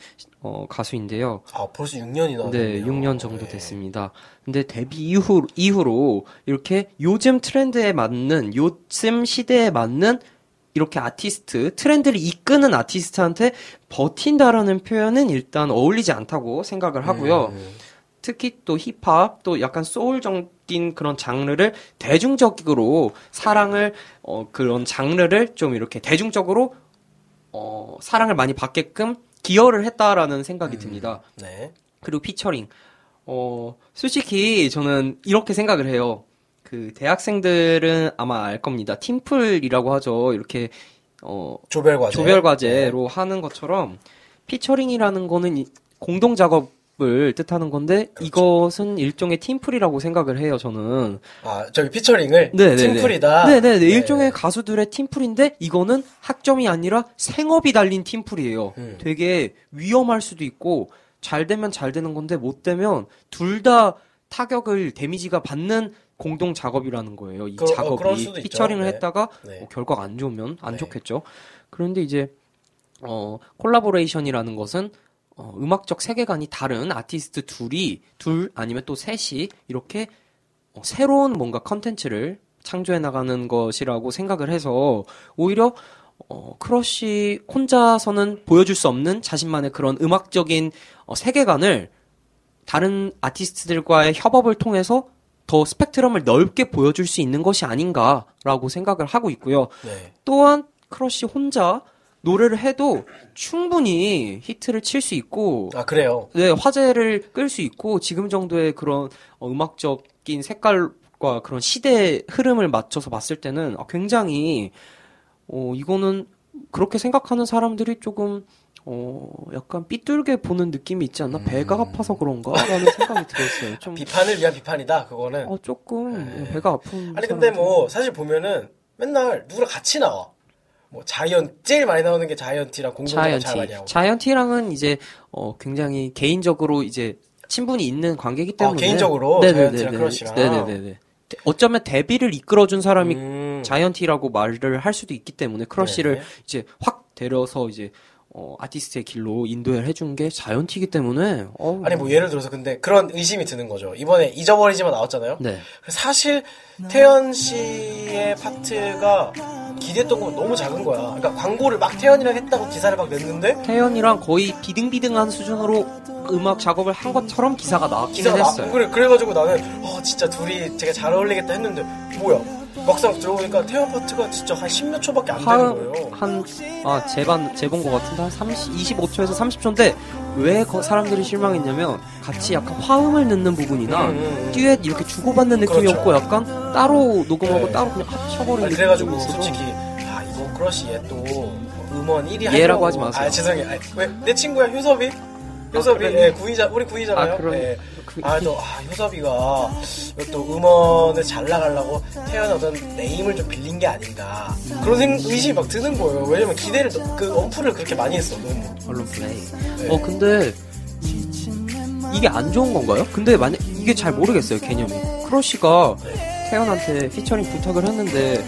어, 가수인데요. 아, 벌써 6년이나 네, 6년 정도 됐습니다. 근데 데뷔 이후, 이후로 이렇게 요즘 트렌드에 맞는, 요즘 시대에 맞는 이렇게 아티스트, 트렌드를 이끄는 아티스트한테 버틴다라는 표현은 일단 어울리지 않다고 생각을 하고요. 음. 특히 또 힙합, 또 약간 소울적인 그런 장르를 대중적으로 사랑을, 어, 그런 장르를 좀 이렇게 대중적으로, 어, 사랑을 많이 받게끔 기여를 했다라는 생각이 듭니다. 네. 그리고 피처링. 어, 솔직히 저는 이렇게 생각을 해요. 그 대학생들은 아마 알 겁니다. 팀플이라고 하죠. 이렇게 어, 조별 과제. 조별 과제로 하는 것처럼 피처링이라는 거는 이- 공동 작업 을 뜻하는 건데 그렇죠. 이것은 일종의 팀플이라고 생각을 해요. 저는. 아, 저기 피처링을 네네네. 팀플이다. 네네네. 네. 일종의 가수들의 팀플인데 이거는 학점이 아니라 생업이 달린 팀플이에요. 음. 되게 위험할 수도 있고 잘 되면 잘 되는 건데 못 되면 둘 다 타격을 데미지가 받는 공동 작업이라는 거예요. 이 그- 어, 작업이 있죠. 피처링을 네. 했다가 네. 뭐 결과가 안 좋으면 안 네. 좋겠죠. 그런데 이제 어 콜라보레이션이라는 것은 어, 음악적 세계관이 다른 아티스트 둘이 둘 아니면 또 셋이 이렇게 어, 새로운 뭔가 컨텐츠를 창조해 나가는 것이라고 생각을 해서 오히려 어, 크러쉬 혼자서는 보여줄 수 없는 자신만의 그런 음악적인 어, 세계관을 다른 아티스트들과의 협업을 통해서 더 스펙트럼을 넓게 보여줄 수 있는 것이 아닌가라고 생각을 하고 있고요. 네. 또한 크러쉬 혼자 노래를 해도 충분히 히트를 칠 수 있고 아 그래요. 네, 화제를 끌 수 있고 지금 정도의 그런 어, 음악적인 색깔과 그런 시대 흐름을 맞춰서 봤을 때는 아, 굉장히 어, 이거는 그렇게 생각하는 사람들이 조금 어, 약간 삐뚤게 보는 느낌이 있지 않나? 배가 아파서 그런가? 라는 생각이 들었어요. <laughs> 좀, 비판을 위한 비판이다. 그거는. 어, 조금, 네. 배가 아픈. 아니 근데 뭐 사실 보면은 맨날 누구랑 같이 나와. 뭐 자이언 제일 많이 나오는 게 자이언티랑 공동작업 잘 많이 자이언티. 하고. 자이언티랑은 이제, 어, 굉장히 개인적으로 이제 친분이 있는 관계이기 아, 때문에. 개인적으로 네네네네. 자이언티랑 크러쉬랑. 네네네네. 어쩌면 데뷔를 이끌어준 사람이 음. 자이언티라고 말을 할 수도 있기 때문에 크러쉬를 네. 이제 확 데려서 이제 어, 아티스트의 길로 인도를 해준 게 자이언티이기 때문에 어, 아니 뭐 예를 들어서 근데 그런 의심이 드는 거죠. 이번에 잊어버리지마 나왔잖아요. 네. 사실 태연 씨의 파트가 기대했던 거 너무 작은 거야. 그러니까 광고를 막 태연이랑 했다고 기사를 막 냈는데 태연이랑 거의 비등비등한 수준으로 음악 작업을 한 것처럼 기사가 나왔기는 기사가 나, 했어요. 그래 그래가지고 나는 어 진짜 둘이 되게 잘 어울리겠다 했는데 뭐야 막상 들어보니까 태연 파트가 진짜 한 10몇 초밖에 안 되는 화음 거예요. 한, 아, 제반, 재본 것 같은데, 한 30, 25초에서 30초인데, 왜 거- 사람들이 실망했냐면, 같이 약간 화음을 넣는 부분이나, 음, 음, 음. 듀엣 이렇게 주고받는 느낌이 그렇죠. 없고, 약간 따로 녹음하고 네. 따로 그냥 합쳐버린 느낌이 그래가지고. 솔직히 아 이거 크러쉬 얘또 음원 1위 얘라고 하지 마세요. 아 죄송해요. 아니, 왜? 내 친구야 효섭이. 효섭이 그러니? 예, 구이자 우리 구이잖아요. 아, 그러니. 예. 그- 아, 또, 아, 효섭이가 또 음원을 잘 나가려고 태연 어떤 name을 좀 빌린 게 아닌가. 그런 생, 의심이 막 드는 거예요. 왜냐면 기대를, 너- 그 언플을 그렇게 많이 했어, 너무. 언론 플레이. 네. 어, 근데, 이게 안 좋은 건가요? 근데 만약, 이게 잘 모르겠어요, 개념이. 크러쉬가 태연한테 피처링 부탁을 했는데,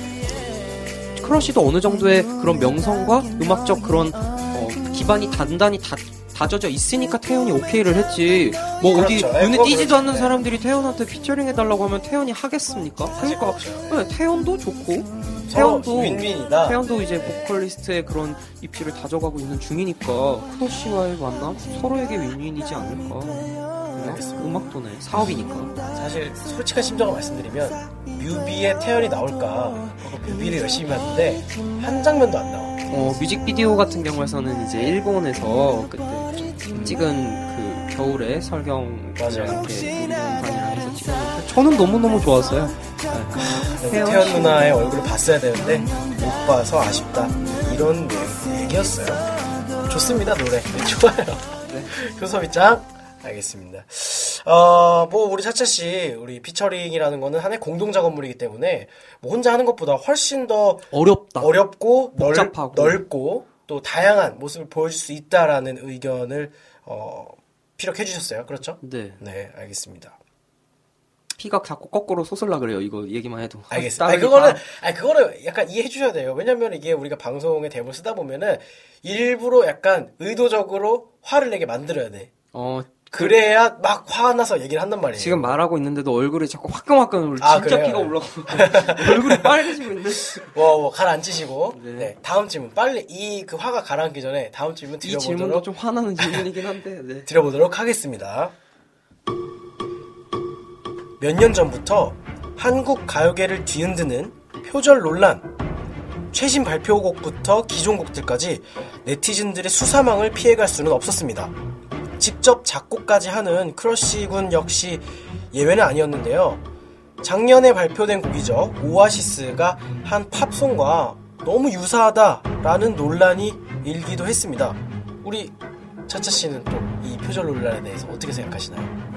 크러쉬도 어느 정도의 그런 명성과 음악적 그런, 어, 기반이 단단히 다, 다져져 있으니까 태연이 오케이를 했지. 뭐 어디 그렇죠. 네, 눈에 그건 띄지도 그렇죠. 않는 네. 사람들이 태연한테 피처링 해달라고 하면 태연이 하겠습니까? 그러니까 그렇죠. 네, 태연도 좋고 서로 태연도 윈윈이다. 태연도 이제 보컬리스트의 그런 입지를 다져가고 있는 중이니까 크러쉬와의 만남 서로에게 윈윈이지 않을까. 음악도네 사업이니까. 사실 솔직한 심정을 말씀드리면 뮤비에 태연이 나올까 뮤비를 열심히 봤는데 한 장면도 안 나와. 어 뮤직비디오 같은 경우에서는 이제 일본에서 그때 찍은 그 겨울에 설경 맞아요. 이렇게 동판이랑 해서 찍었는데 저는 너무 너무 좋았어요. 네. 태연 태연 씨. 누나의 얼굴을 봤어야 되는데 못 봐서 아쉽다 이런 내용- 얘기였어요 좋습니다 노래 <laughs> 네, 좋아요 효섭이 짱 알겠습니다 어 뭐 우리 차차 씨 우리 피처링이라는 거는 하나의 공동 작업물이기 때문에 뭐 혼자 하는 것보다 훨씬 더 어렵다. 어렵고 넓, 복잡하고. 넓고 또 다양한 모습을 보여줄 수 있다라는 의견을 어 피력해 주셨어요 그렇죠? 네. 네 알겠습니다 피가 자꾸 거꾸로 솟을라 그래요. 이거 얘기만 해도. 알겠습니다. 아니, 그거는, 다- 아니, 그거는 약간 이해해 주셔야 돼요. 왜냐면 이게 우리가 방송에 대본을 쓰다 보면은 일부러 약간 의도적으로 화를 내게 만들어야 돼. 어 그래야 막 화나서 얘기를 한단 말이에요. 지금 말하고 있는데 얼굴이 자꾸 화끈화끈 올라. 아, 진짜 그래요? 피가 올라가고 <laughs> 얼굴이 빨개지고 있는데. 뭐, 뭐, 가라앉히시고. 네. 네. 다음 질문. 빨리 이 그 화가 가라앉기 전에 다음 질문 이 드려보도록, 질문도 좀 화나는 질문이긴 한데. 네. <laughs> 드려보도록 하겠습니다. 몇 년 전부터 한국 가요계를 뒤흔드는 표절 논란. 최신 발표곡부터 기존 곡들까지 네티즌들의 수사망을 피해갈 수는 없었습니다. 직접 작곡까지 하는 크러쉬 군 역시 예외는 아니었는데요. 작년에 발표된 곡이죠. 오아시스가 한 팝송과 너무 유사하다라는 논란이 일기도 했습니다. 우리 차차 씨는 또 이 표절 논란에 대해서 어떻게 생각하시나요?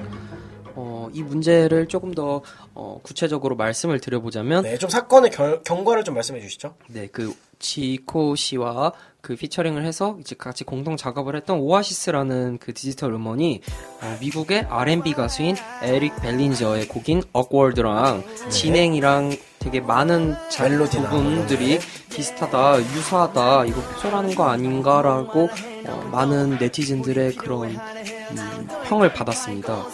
어이 문제를 조금 더 어, 구체적으로 말씀을 드려보자면 네, 좀 사건의 결, 경과를 좀 말씀해 주시죠. 네, 그 지코 씨와 그 피처링을 해서 이제 같이 공동 작업을 했던 오아시스라는 그 디지털 음원이 어, 미국의 R&B 가수인 에릭 벨린저의 곡인 Awkward랑 진행이랑 되게 많은 부분들이 비슷하다, 유사하다, 이거 표절하는 거 아닌가라고 어, 많은 네티즌들의 그런 음, 평을 받았습니다.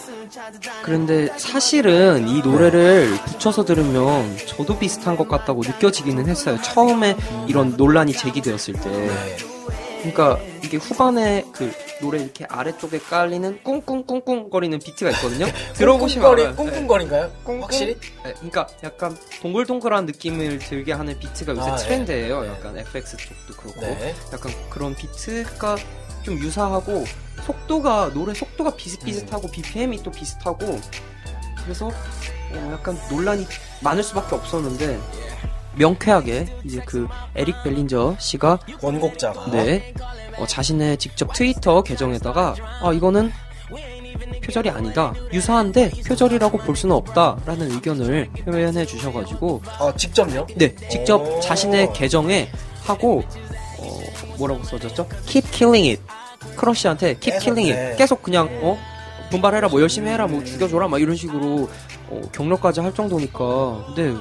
그런데 사실은 이 노래를 붙여서 들으면 저도 비슷한 것 같다고 느껴지기는 했어요. 처음에 이런 논란이 제기되었을 때. 네. 그러니까 이게 후반에 그 노래 이렇게 아래쪽에 깔리는 꿍꿍꿍꿍 거리는 비트가 있거든요. <laughs> 들어보시면 꿍꿍거리, 알아요. 꿍꿍거린가요? 꿍꿍? 확실히? 네, 그러니까 약간 동글동글한 느낌을 들게 하는 비트가 요새 아, 네. 트렌드예요. 네. 약간 FX 쪽도 그렇고. 네. 약간 그런 비트가 좀 유사하고 속도가 노래 속도가 비슷비슷하고 BPM이 또 비슷하고 그래서 어, 약간 논란이 많을 수밖에 없었는데 명쾌하게 이제 그 에릭 벨린저 씨가 원곡자가. 네 어, 자신의 직접 트위터 계정에다가 아 이거는 표절이 아니다 유사한데 표절이라고 볼 수는 없다라는 의견을 표현해 주셔가지고 아, 직접요? 네, 직접 오. 자신의 계정에 하고 어, 뭐라고 써졌죠? Keep killing it. 크러쉬한테 Keep killing 네. it. 계속 그냥 어 분발해라, 뭐 열심히 해라, 뭐 죽여줘라, 막 이런 식으로 어, 격려까지 할 정도니까. 근데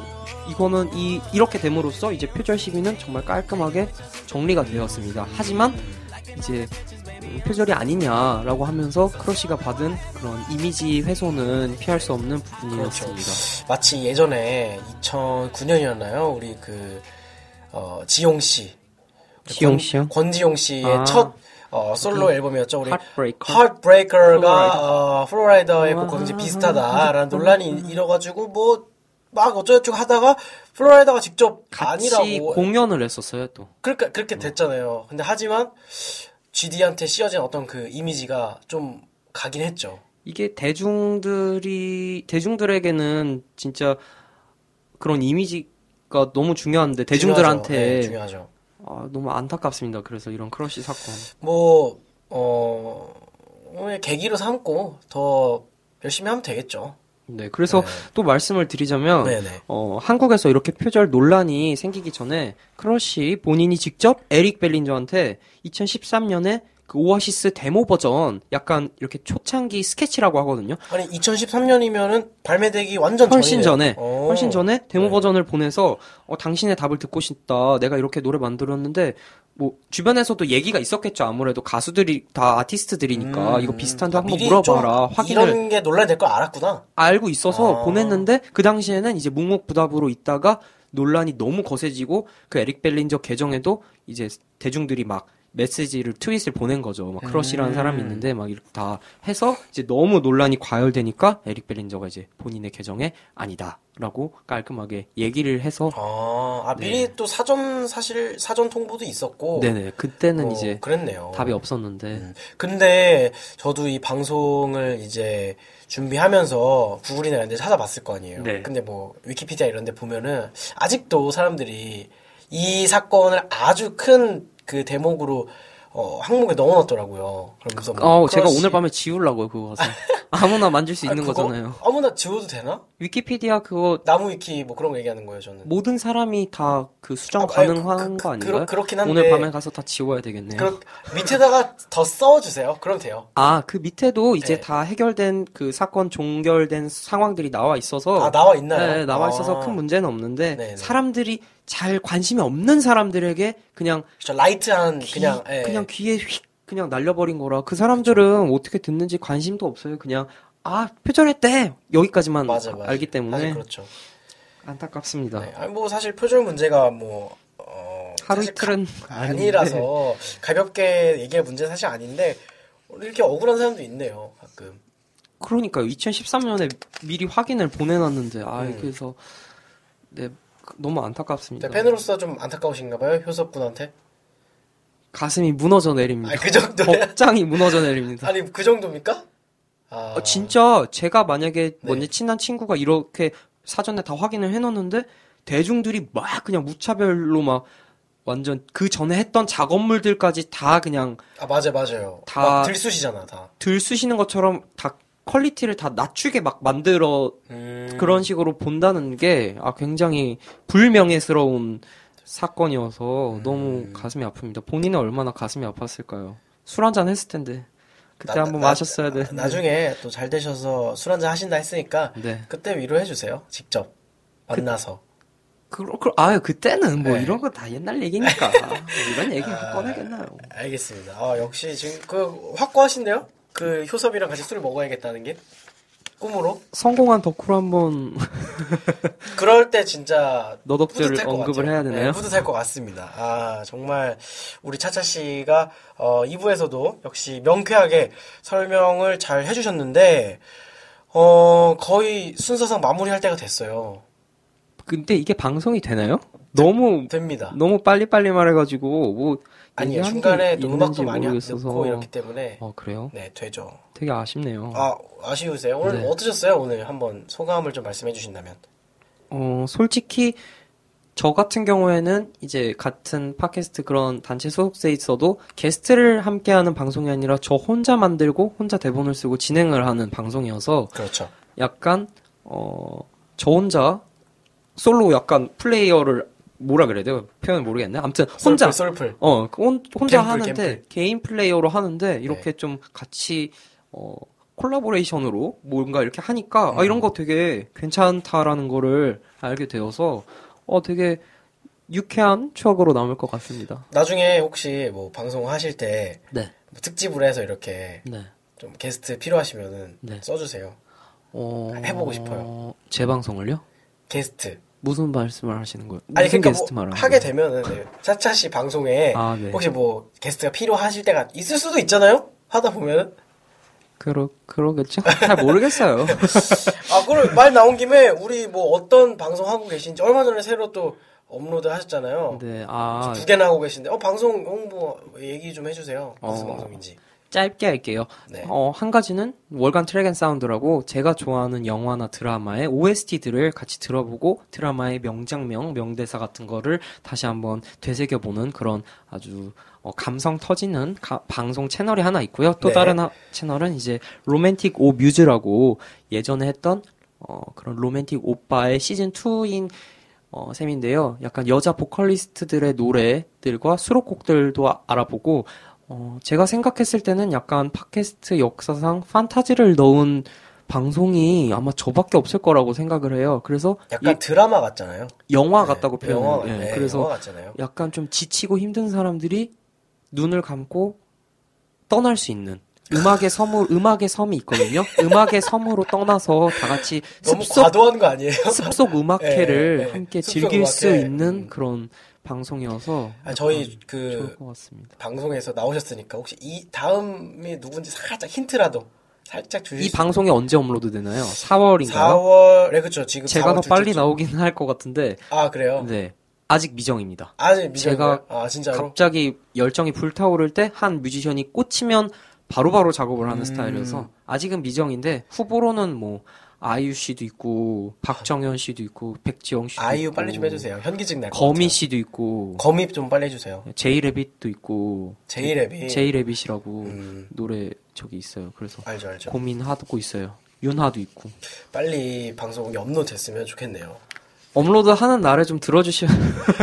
이거는 이 이렇게 됨으로써 이제 표절 시비는 정말 깔끔하게 정리가 되었습니다. 하지만 이제 음, 표절이 아니냐라고 하면서 크러쉬가 받은 그런 이미지 훼손은 피할 수 없는 부분이었습니다. 마치 예전에 2009년이었나요? 우리 그, 어, 지용 씨. 지용 권- 씨요? 권지용 씨의 아. 첫, 어, 솔로 앨범이었죠. 우리 Heartbreaker. Heartbreaker가 어, 플로라이더의 아, 곡과 굉장히 비슷하다라는 논란이 일어가지고 뭐 막 어쩌고저쩌고 하다가 플로라이더가 직접 아니라고 공연을 했었어요 또. 그러니까 그렇게 됐잖아요. 근데 하지만 GD한테 씌워진 어떤 그 이미지가 좀 가긴 했죠. 이게 대중들이 대중들에게는 진짜 그런 이미지가 너무 중요한데 대중들한테 중요하죠. 네, 중요하죠. 아, 너무 안타깝습니다. 그래서 이런 크러쉬 사건. 뭐 어, 오늘 계기로 삼고 더 열심히 하면 되겠죠. 네, 그래서 네. 또 말씀을 드리자면 네네. 어, 한국에서 이렇게 표절 논란이 생기기 전에 크러쉬 본인이 직접 에릭 벨린저한테 2013년에 그 오아시스 데모 버전 약간 이렇게 초창기 스케치라고 하거든요. 아니 2013년이면은 발매되기 완전 훨씬 전이네요. 전에 어. 훨씬 전에 데모 네. 버전을 보내서 어, 당신의 답을 듣고 싶다. 내가 이렇게 노래 만들었는데 뭐 주변에서도 얘기가 있었겠죠. 아무래도 가수들이 다 아티스트들이니까 음. 이거 비슷한데 아, 한번 물어봐라. 좀 확인을 이런 게 논란이 될 걸 알았구나. 알고 있어서 아. 보냈는데 그 당시에는 이제 묵묵부답으로 있다가 논란이 너무 거세지고 그 에릭 벨린저 계정에도 이제 대중들이 막 메시지를 트윗을 보낸 거죠. 막 크러쉬라는 음. 사람이 있는데 막 이렇게 다 해서 이제 너무 논란이 과열되니까 에릭 벨린저가 이제 본인의 계정에 아니다라고 깔끔하게 얘기를 해서 아, 아 미리 또 사전 사실 사전 통보도 있었고. 네. 네네 그때는 어, 이제 그랬네요. 답이 없었는데 음. 근데 저도 이 방송을 이제 준비하면서 구글이나 이런 데 찾아봤을 거 아니에요. 네. 근데 뭐 위키피디아 이런 데 보면은 아직도 사람들이 이 사건을 아주 큰 그 대목으로 어, 항목에 넣어놨더라고요. 그러면서 뭐 어 제가 오늘 밤에 지우려고요 그거 가서 <laughs> 아무나 만질 수 아, 있는 그거 거잖아요. 아무나 지워도 되나? 위키피디아 그거 나무 위키 뭐 그런 거 얘기하는 거예요, 저는. 모든 사람이 다 그 수정 아, 아니, 가능한 그- 거 그- 아닌가요? 그렇긴 한데. 오늘 밤에 가서 다 지워야 되겠네요. 그렇, 밑에다가 더 써주세요. 그럼 돼요. 아, 그 밑에도 이제 네. 다 해결된 그 사건 종결된 상황들이 나와 있어서 아, 나와 있나요? 네, 나와 아. 있어서 큰 문제는 없는데 네네. 사람들이 잘 관심이 없는 사람들에게 그냥 저 라이트한 귀, 그냥 예. 그냥 귀에 휙 그냥 날려버린 거라 그 사람들은 어떻게 듣는지 관심도 없어요. 그냥 아 표절했대 여기까지만 맞아, 맞아. 알기 때문에 그렇죠. 안타깝습니다. 네. 아니, 뭐 사실 표절 문제가 뭐 어, 하루 이틀은. 아니라서 가볍게 얘기할 문제는 사실 아닌데 이렇게 억울한 사람도 있네요. 가끔. 그러니까요. 2013년에 미리 확인을 보내놨는데 아 음. 그래서 네 너무 안타깝습니다. 팬으로서 좀 안타까우신가 봐요. 효섭 군한테. 가슴이 무너져 내립니다. 아니, 그 정도야? 복장이 무너져 내립니다. 아니 그 정도입니까? 아, 어, 진짜 제가 만약에 네. 먼저 친한 친구가 이렇게 사전에 다 확인을 해놓는데 대중들이 막 그냥 무차별로 막 완전 그 전에 했던 작업물들까지 다 그냥 아 맞아 맞아요. 다- 막 들쑤시잖아 다. 들쑤시는 것처럼 다 퀄리티를 다 낮추게 막 만들어 음. 그런 식으로 본다는 게 아, 굉장히 불명예스러운 사건이어서 너무 음. 가슴이 아픕니다. 본인은 얼마나 가슴이 아팠을까요? 술 한잔 했을 텐데 그때 나- 한번 나- 마셨어야 돼. 나중에 또 잘 되셔서 술 한잔 하신다 했으니까 네. 그때 위로해 주세요. 직접 만나서. 그, 그, 아유 그때는 뭐 네. 이런 거 다 옛날 얘기니까 뭐 <laughs> 이런 얘기 아. 꺼내겠나요? 알겠습니다. 아, 역시 지금 그 확고하신데요? 그 효섭이랑 같이 술 먹어야겠다는 게 꿈으로. 성공한 덕후로 한번 <laughs> 그럴 때 진짜 것 언급을 같아요. 해야 되나요? 네, 뿌듯할 것 같습니다. 아 정말 우리 차차 씨가 어, 2부에서도 역시 명쾌하게 설명을 잘 해주셨는데 어 거의 순서상 마무리할 때가 됐어요. 근데 이게 방송이 되나요? 너무 됩니다. 너무 빨리빨리 말해가지고 뭐 아니요 중간에 또 음악도 많이 모르겠어서. 넣고 이렇기 때문에 어 그래요? 네 되죠. 되게 아쉽네요. 아 아쉬우세요? 오늘 네. 어떠셨어요? 오늘 한번 소감을 좀 말씀해 주신다면. 어, 솔직히 저 같은 경우에는 이제 같은 팟캐스트 그런 단체 소속돼 있어도 게스트를 함께하는 방송이 아니라 저 혼자 만들고 혼자 대본을 쓰고 진행을 하는 방송이어서 그렇죠. 약간 어, 저 혼자 솔로 약간 플레이어를 뭐라 그래야 돼요? 표현 모르겠네. 아무튼 혼자 솔플, 솔플. 어, 그 혼, 혼자 갬플, 하는데 갬플. 개인 플레이어로 하는데 이렇게 좀 같이 어 콜라보레이션으로 뭔가 이렇게 하니까 아 이런 거 되게 괜찮다라는 거를 알게 되어서 어 되게 유쾌한 추억으로 남을 것 같습니다. 나중에 혹시 뭐 방송 하실 때 네. 뭐 특집으로 해서 이렇게 네. 좀 게스트 필요하시면은 네. 써주세요. 어 해보고 싶어요. 제 방송을요? 게스트. 무슨 말씀을 하시는 거예요? 아니 그러니까 게스트 뭐 하게? 되면은 네, 차차 씨 방송에 아, 네. 혹시 뭐 게스트가 필요하실 때가 있을 수도 있잖아요. 하다 보면은 그러 그러겠죠? 잘 모르겠어요. <laughs> 아 그럼 말 나온 김에 우리 뭐 어떤 방송 하고 계신지 얼마 전에 새로 또 업로드 하셨잖아요. 네. 아, 두 개나 하고 계신데 어 방송 홍보 얘기 좀 해주세요. 무슨 어. 방송인지. 짧게 할게요. 네. 어, 한 가지는 월간 Track and Sound라고 제가 좋아하는 영화나 드라마의 OST들을 같이 들어보고 드라마의 명장면, 명대사 같은 거를 다시 한번 되새겨보는 그런 아주 어, 감성 터지는 가- 방송 채널이 하나 있고요. 또 네. 다른 하- 채널은 이제 로맨틱 오 뮤즈라고 예전에 했던 어, 그런 로맨틱 오빠의 시즌 2인 어, 셈인데요. 약간 여자 보컬리스트들의 노래들과 수록곡들도 아- 알아보고, 어, 제가 생각했을 때는 약간 팟캐스트 역사상 판타지를 넣은 방송이 아마 저밖에 없을 거라고 생각을 해요. 그래서 약간 이 드라마 같잖아요. 영화 같다고 네, 표현해요. 영화, 예, 네, 그래서 영화 같잖아요. 약간 좀 지치고 힘든 사람들이 눈을 감고 떠날 수 있는 음악의 섬으로 <laughs> 음악의 섬이 있거든요. 음악의 섬으로 떠나서 다 같이 너무 습속 과도한 거 아니에요? 습속 음악회를 <laughs> 네, 네. 함께 즐길 수 음악회. 있는 음. 그런 방송이어서 아, 저희 그 좋을 것 같습니다. 방송에서 나오셨으니까 혹시 이 다음이 누군지 살짝 힌트라도 살짝 주실 이수 방송이 언제 업로드 되나요? 4월인가요? 4월에 그렇죠. 지금 제가 4월 더 빨리 주. 나오기는 할것 같은데 아 그래요? 네 아직 미정입니다. 아직 미정인가요? 제가 아 진짜로? 갑자기 열정이 불타오를 때 한 뮤지션이 꽂히면 바로바로 작업을 하는 음. 스타일이어서 아직은 미정인데 후보로는 뭐 아이유 씨도 있고 박정현 씨도 있고 백지영 씨도 아이유 있고 빨리 좀 해주세요. 현기증 날것 거미. 씨도 있고 거미 좀 빨리 해주세요. 제이레빗도 있고 제이레빗이 제이레빗이라고 음, 노래 저기 있어요. 그래서 알죠 알죠. 고민하고 있어요. 윤하도 있고 빨리 방송이 업로드 됐으면 좋겠네요. 업로드 하는 날에 좀 들어주시면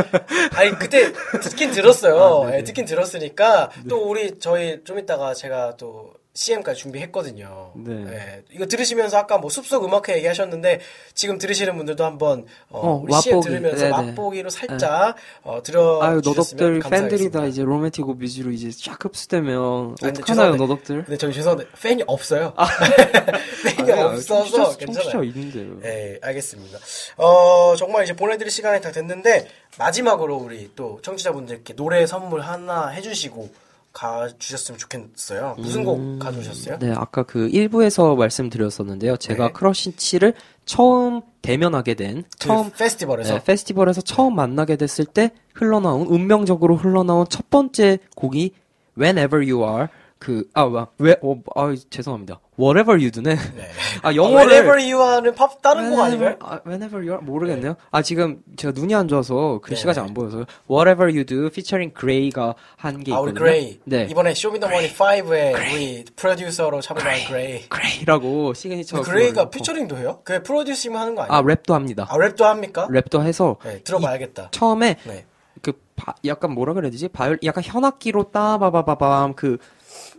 <laughs> 아니 그때 듣긴 들었어요. 아. 예, 듣긴 들었으니까 또 우리 저희 좀 이따가 제가 또 CM까지 준비했거든요. 네. 예, 이거 들으시면서 아까 뭐 숲속 음악회 얘기하셨는데 지금 들으시는 분들도 한번 어, 어, 우리 CM. 들으면서 네네. 맛보기로 살짝 어, 들어 아유 너덕들 팬들이. 다 이제 로맨틱 뮤즈로 이제 쫙 흡수되면 근데 어떡하나요 너덕들? 근데 저기 죄송한데 팬이 없어요. <laughs> 팬이 아니야, 없어서 청취자, 괜찮아요. 청취자 있는데요. 네, 알겠습니다. 어, 정말 이제 보내드릴 시간이 다 됐는데, 마지막으로 우리 또 청취자분들께 노래 선물 하나 해주시고 가주셨으면 좋겠어요. 무슨 곡 가져오셨어요? 네, 아까 그 1부에서 말씀드렸었는데요. 제가 네. 크러쉬 씨를 처음 대면하게 된그 처음 페스티벌에서. 네, 페스티벌에서 처음 만나게 됐을 때 흘러나온 운명적으로 흘러나온 첫 번째 곡이 Whenever You Are 그, 아, 와, 왜, 어, 아, 죄송합니다. Whatever you do는, 네. 아, 영어를. Whenever you are는 팝 다른 곡 아닌가요? 아, whenever you are? 모르겠네요. 아, 지금 제가 눈이 안 좋아서 글씨가 네. 잘안 보여서. Whatever you do, featuring Gray가 한게 아, 있거든요. 우리 그레이. 네. 이번에 쇼미더머니 5에 우리 프로듀서로 참여한 그레이. Gray라고 시그니처. 넣고. 피처링도 해요? 그 프로듀싱만 하는 거 아니에요? 아, 랩도 합니다. 아, 랩도 합니까? 랩도 해서. 네, 들어봐야겠다. 처음에 네. 그 바- 약간 뭐라 그래야 되지? 바이올 약간 현악기로 따바바바밤 그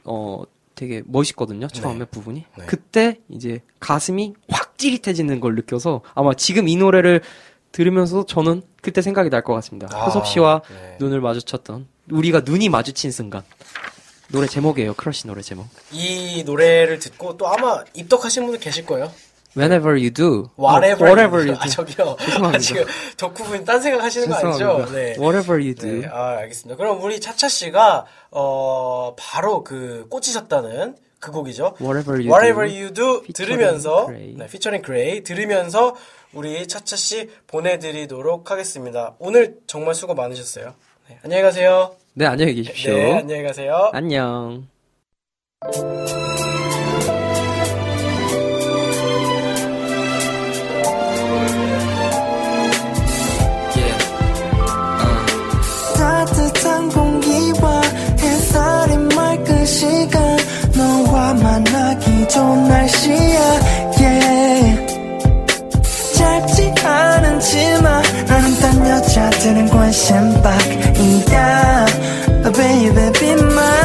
어 되게 멋있거든요. 처음에 네. 부분이. 네. 그때 이제 가슴이 확 찌릿해지는 걸 느껴서 아마 지금 이 노래를 들으면서 저는 그때 생각이 날 것 같습니다. 아, 허섭 씨와 네. 눈을 마주쳤던 우리가 눈이 마주친 순간. 노래 제목이에요. 크러쉬 노래 제목. 이 노래를 듣고 또 아마 입덕하신 분들 계실 거예요. Whenever you do. Whatever, 어, whatever you 아, do. 저기요. 죄송합니다. 아, 지금 덕후분 딴 생각 하시는 거 아니죠? 죄송합니다. 네. Whatever you do. 네, 아, 알겠습니다. 그럼 우리 차차 씨가 어 바로 그 꽂히셨다는 그 곡이죠. Whatever you Whatever do. you do 들으면서 Gray. 네, 피처링 그레이 들으면서 우리 차차 씨 보내드리도록 하겠습니다. 오늘 정말 수고 많으셨어요. 네, 안녕히 가세요. 네, 안녕히 계십시오. 네, 안녕히 가세요. 안녕. 좋은 날씨야 yeah. 짧지 않은지만 나는 딴 여자들은 관심 밖이야 Baby be mine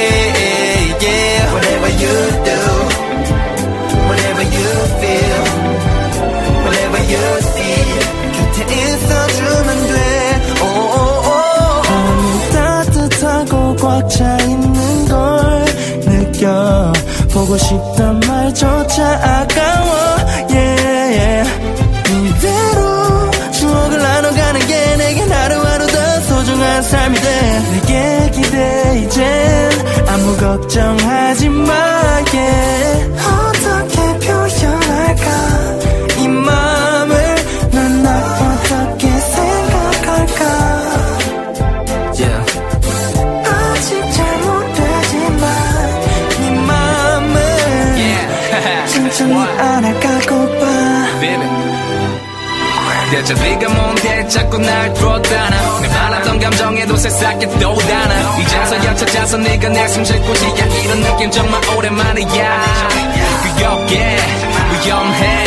걱정하지 마 yeah. 네가 뭔데 자꾸 날 뚫었다나? 내 많았던 감정에도 새싹이 또 다나? 이제서야 찾아서 네가 내 숨쉴 곳이야 이런 느낌 정말 오랜만이야. 귀엽게 위험해.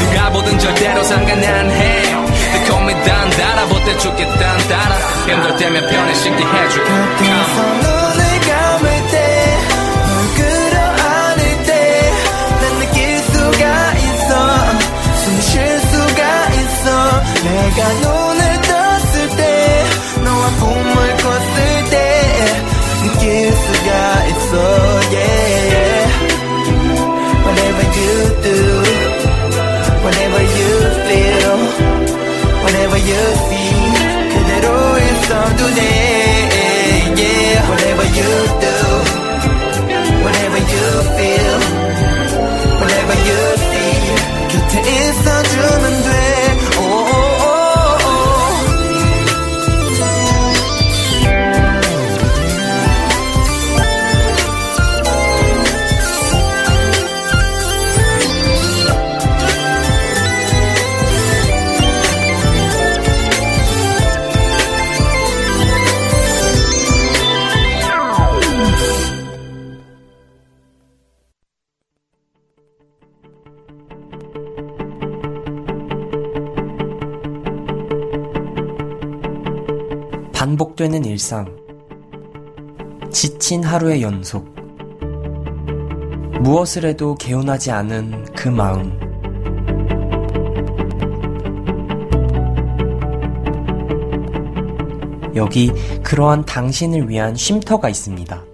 누가 보든 절대로 상관 안해. 매콤히 단단하 못해 죽겠단 따라 힘들 때면 편히 쉽게 해줄게 곁에 내가 눈을 떴을 때 너와 꿈을 꿨을 때 느낄 수가 있어 yeah. Whatever you do Whatever you feel Whatever you see 그대로 있어도 돼 일상. 지친 하루의 연속. 무엇을 해도 개운하지 않은 그 마음. 여기 그러한 당신을 위한 쉼터가 있습니다.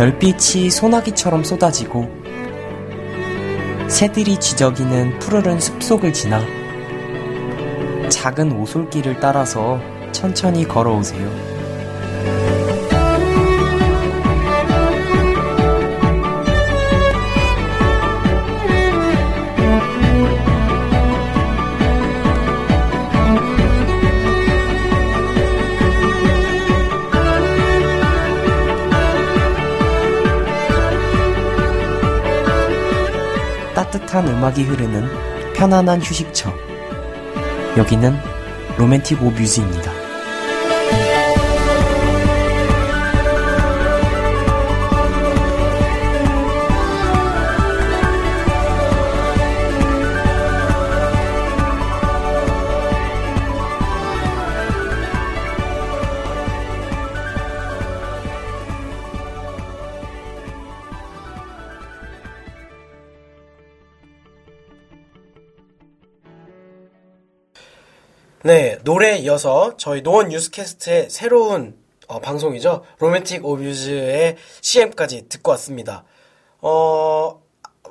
별빛이 소나기처럼 쏟아지고 새들이 지저귀는 푸르른 숲속을 지나 작은 오솔길을 따라서 천천히 걸어오세요. 따뜻한 음악이 흐르는 편안한 휴식처. 여기는 로맨틱 오뮤즈입니다. 네, 노래에 이어서 저희 노원 뉴스캐스트의 새로운 어, 방송이죠. 로맨틱 오뮤즈의 CM까지 듣고 왔습니다. 어,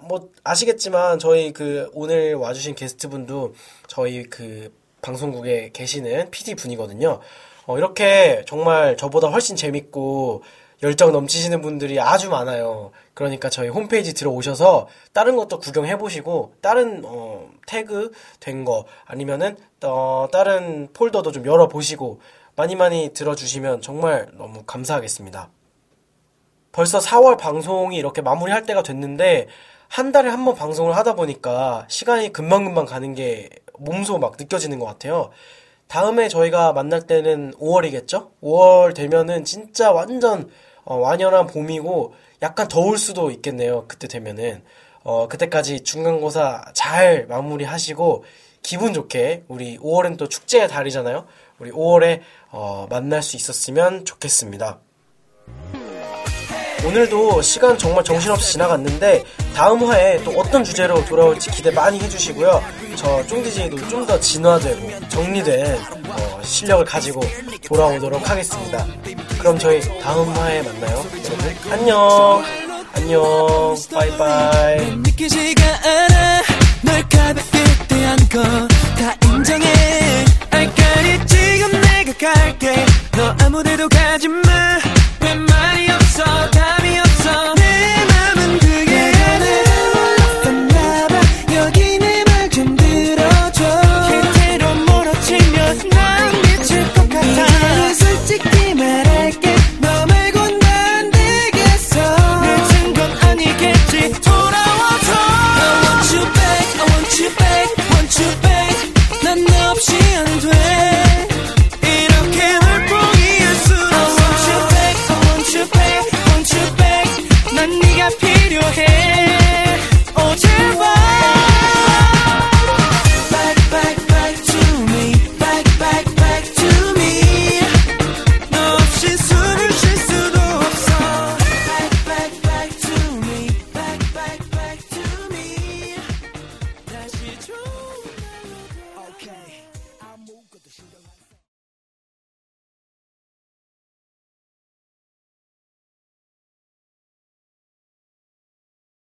뭐, 아시겠지만, 저희 그, 오늘 와주신 게스트분도 저희 그, 방송국에 계시는 PD 분이거든요. 어, 이렇게 정말 저보다 훨씬 재밌고, 열정 넘치시는 분들이 아주 많아요. 그러니까 저희 홈페이지 들어오셔서 다른 것도 구경해 보시고, 다른, 어, 태그 된 거, 아니면은, 어, 다른 폴더도 좀 열어 보시고, 많이 많이 들어주시면 정말 너무 감사하겠습니다. 벌써 4월 방송이 이렇게 마무리할 때가 됐는데 한 달에 한 번 방송을 하다 보니까 시간이 금방금방 가는 게 몸소 막 느껴지는 것 같아요. 다음에 저희가 만날 때는 5월이겠죠? 5월 되면은 진짜 완전 어, 완연한 봄이고 약간 더울 수도 있겠네요. 그때 되면은 어, 그때까지 중간고사 잘 마무리하시고 기분 좋게 우리 5월은 또 축제의 달이잖아요. 우리 5월에 어, 만날 수 있었으면 좋겠습니다. 오늘도 시간 정말 정신없이 지나갔는데 다음 화에 또 어떤 주제로 돌아올지 기대 많이 해주시고요. 저 쫑디제이도 좀 더 진화되고 정리된 어, 실력을 가지고 돌아오도록 하겠습니다. 그럼 저희 다음 화에 만나요. 여러분. 안녕. 안녕. 바이바이. 믿기지가 않아. 널 가볍게 대한 거다 인정해. 알까리 지금 내가 갈게. 너 아무데도 가지 마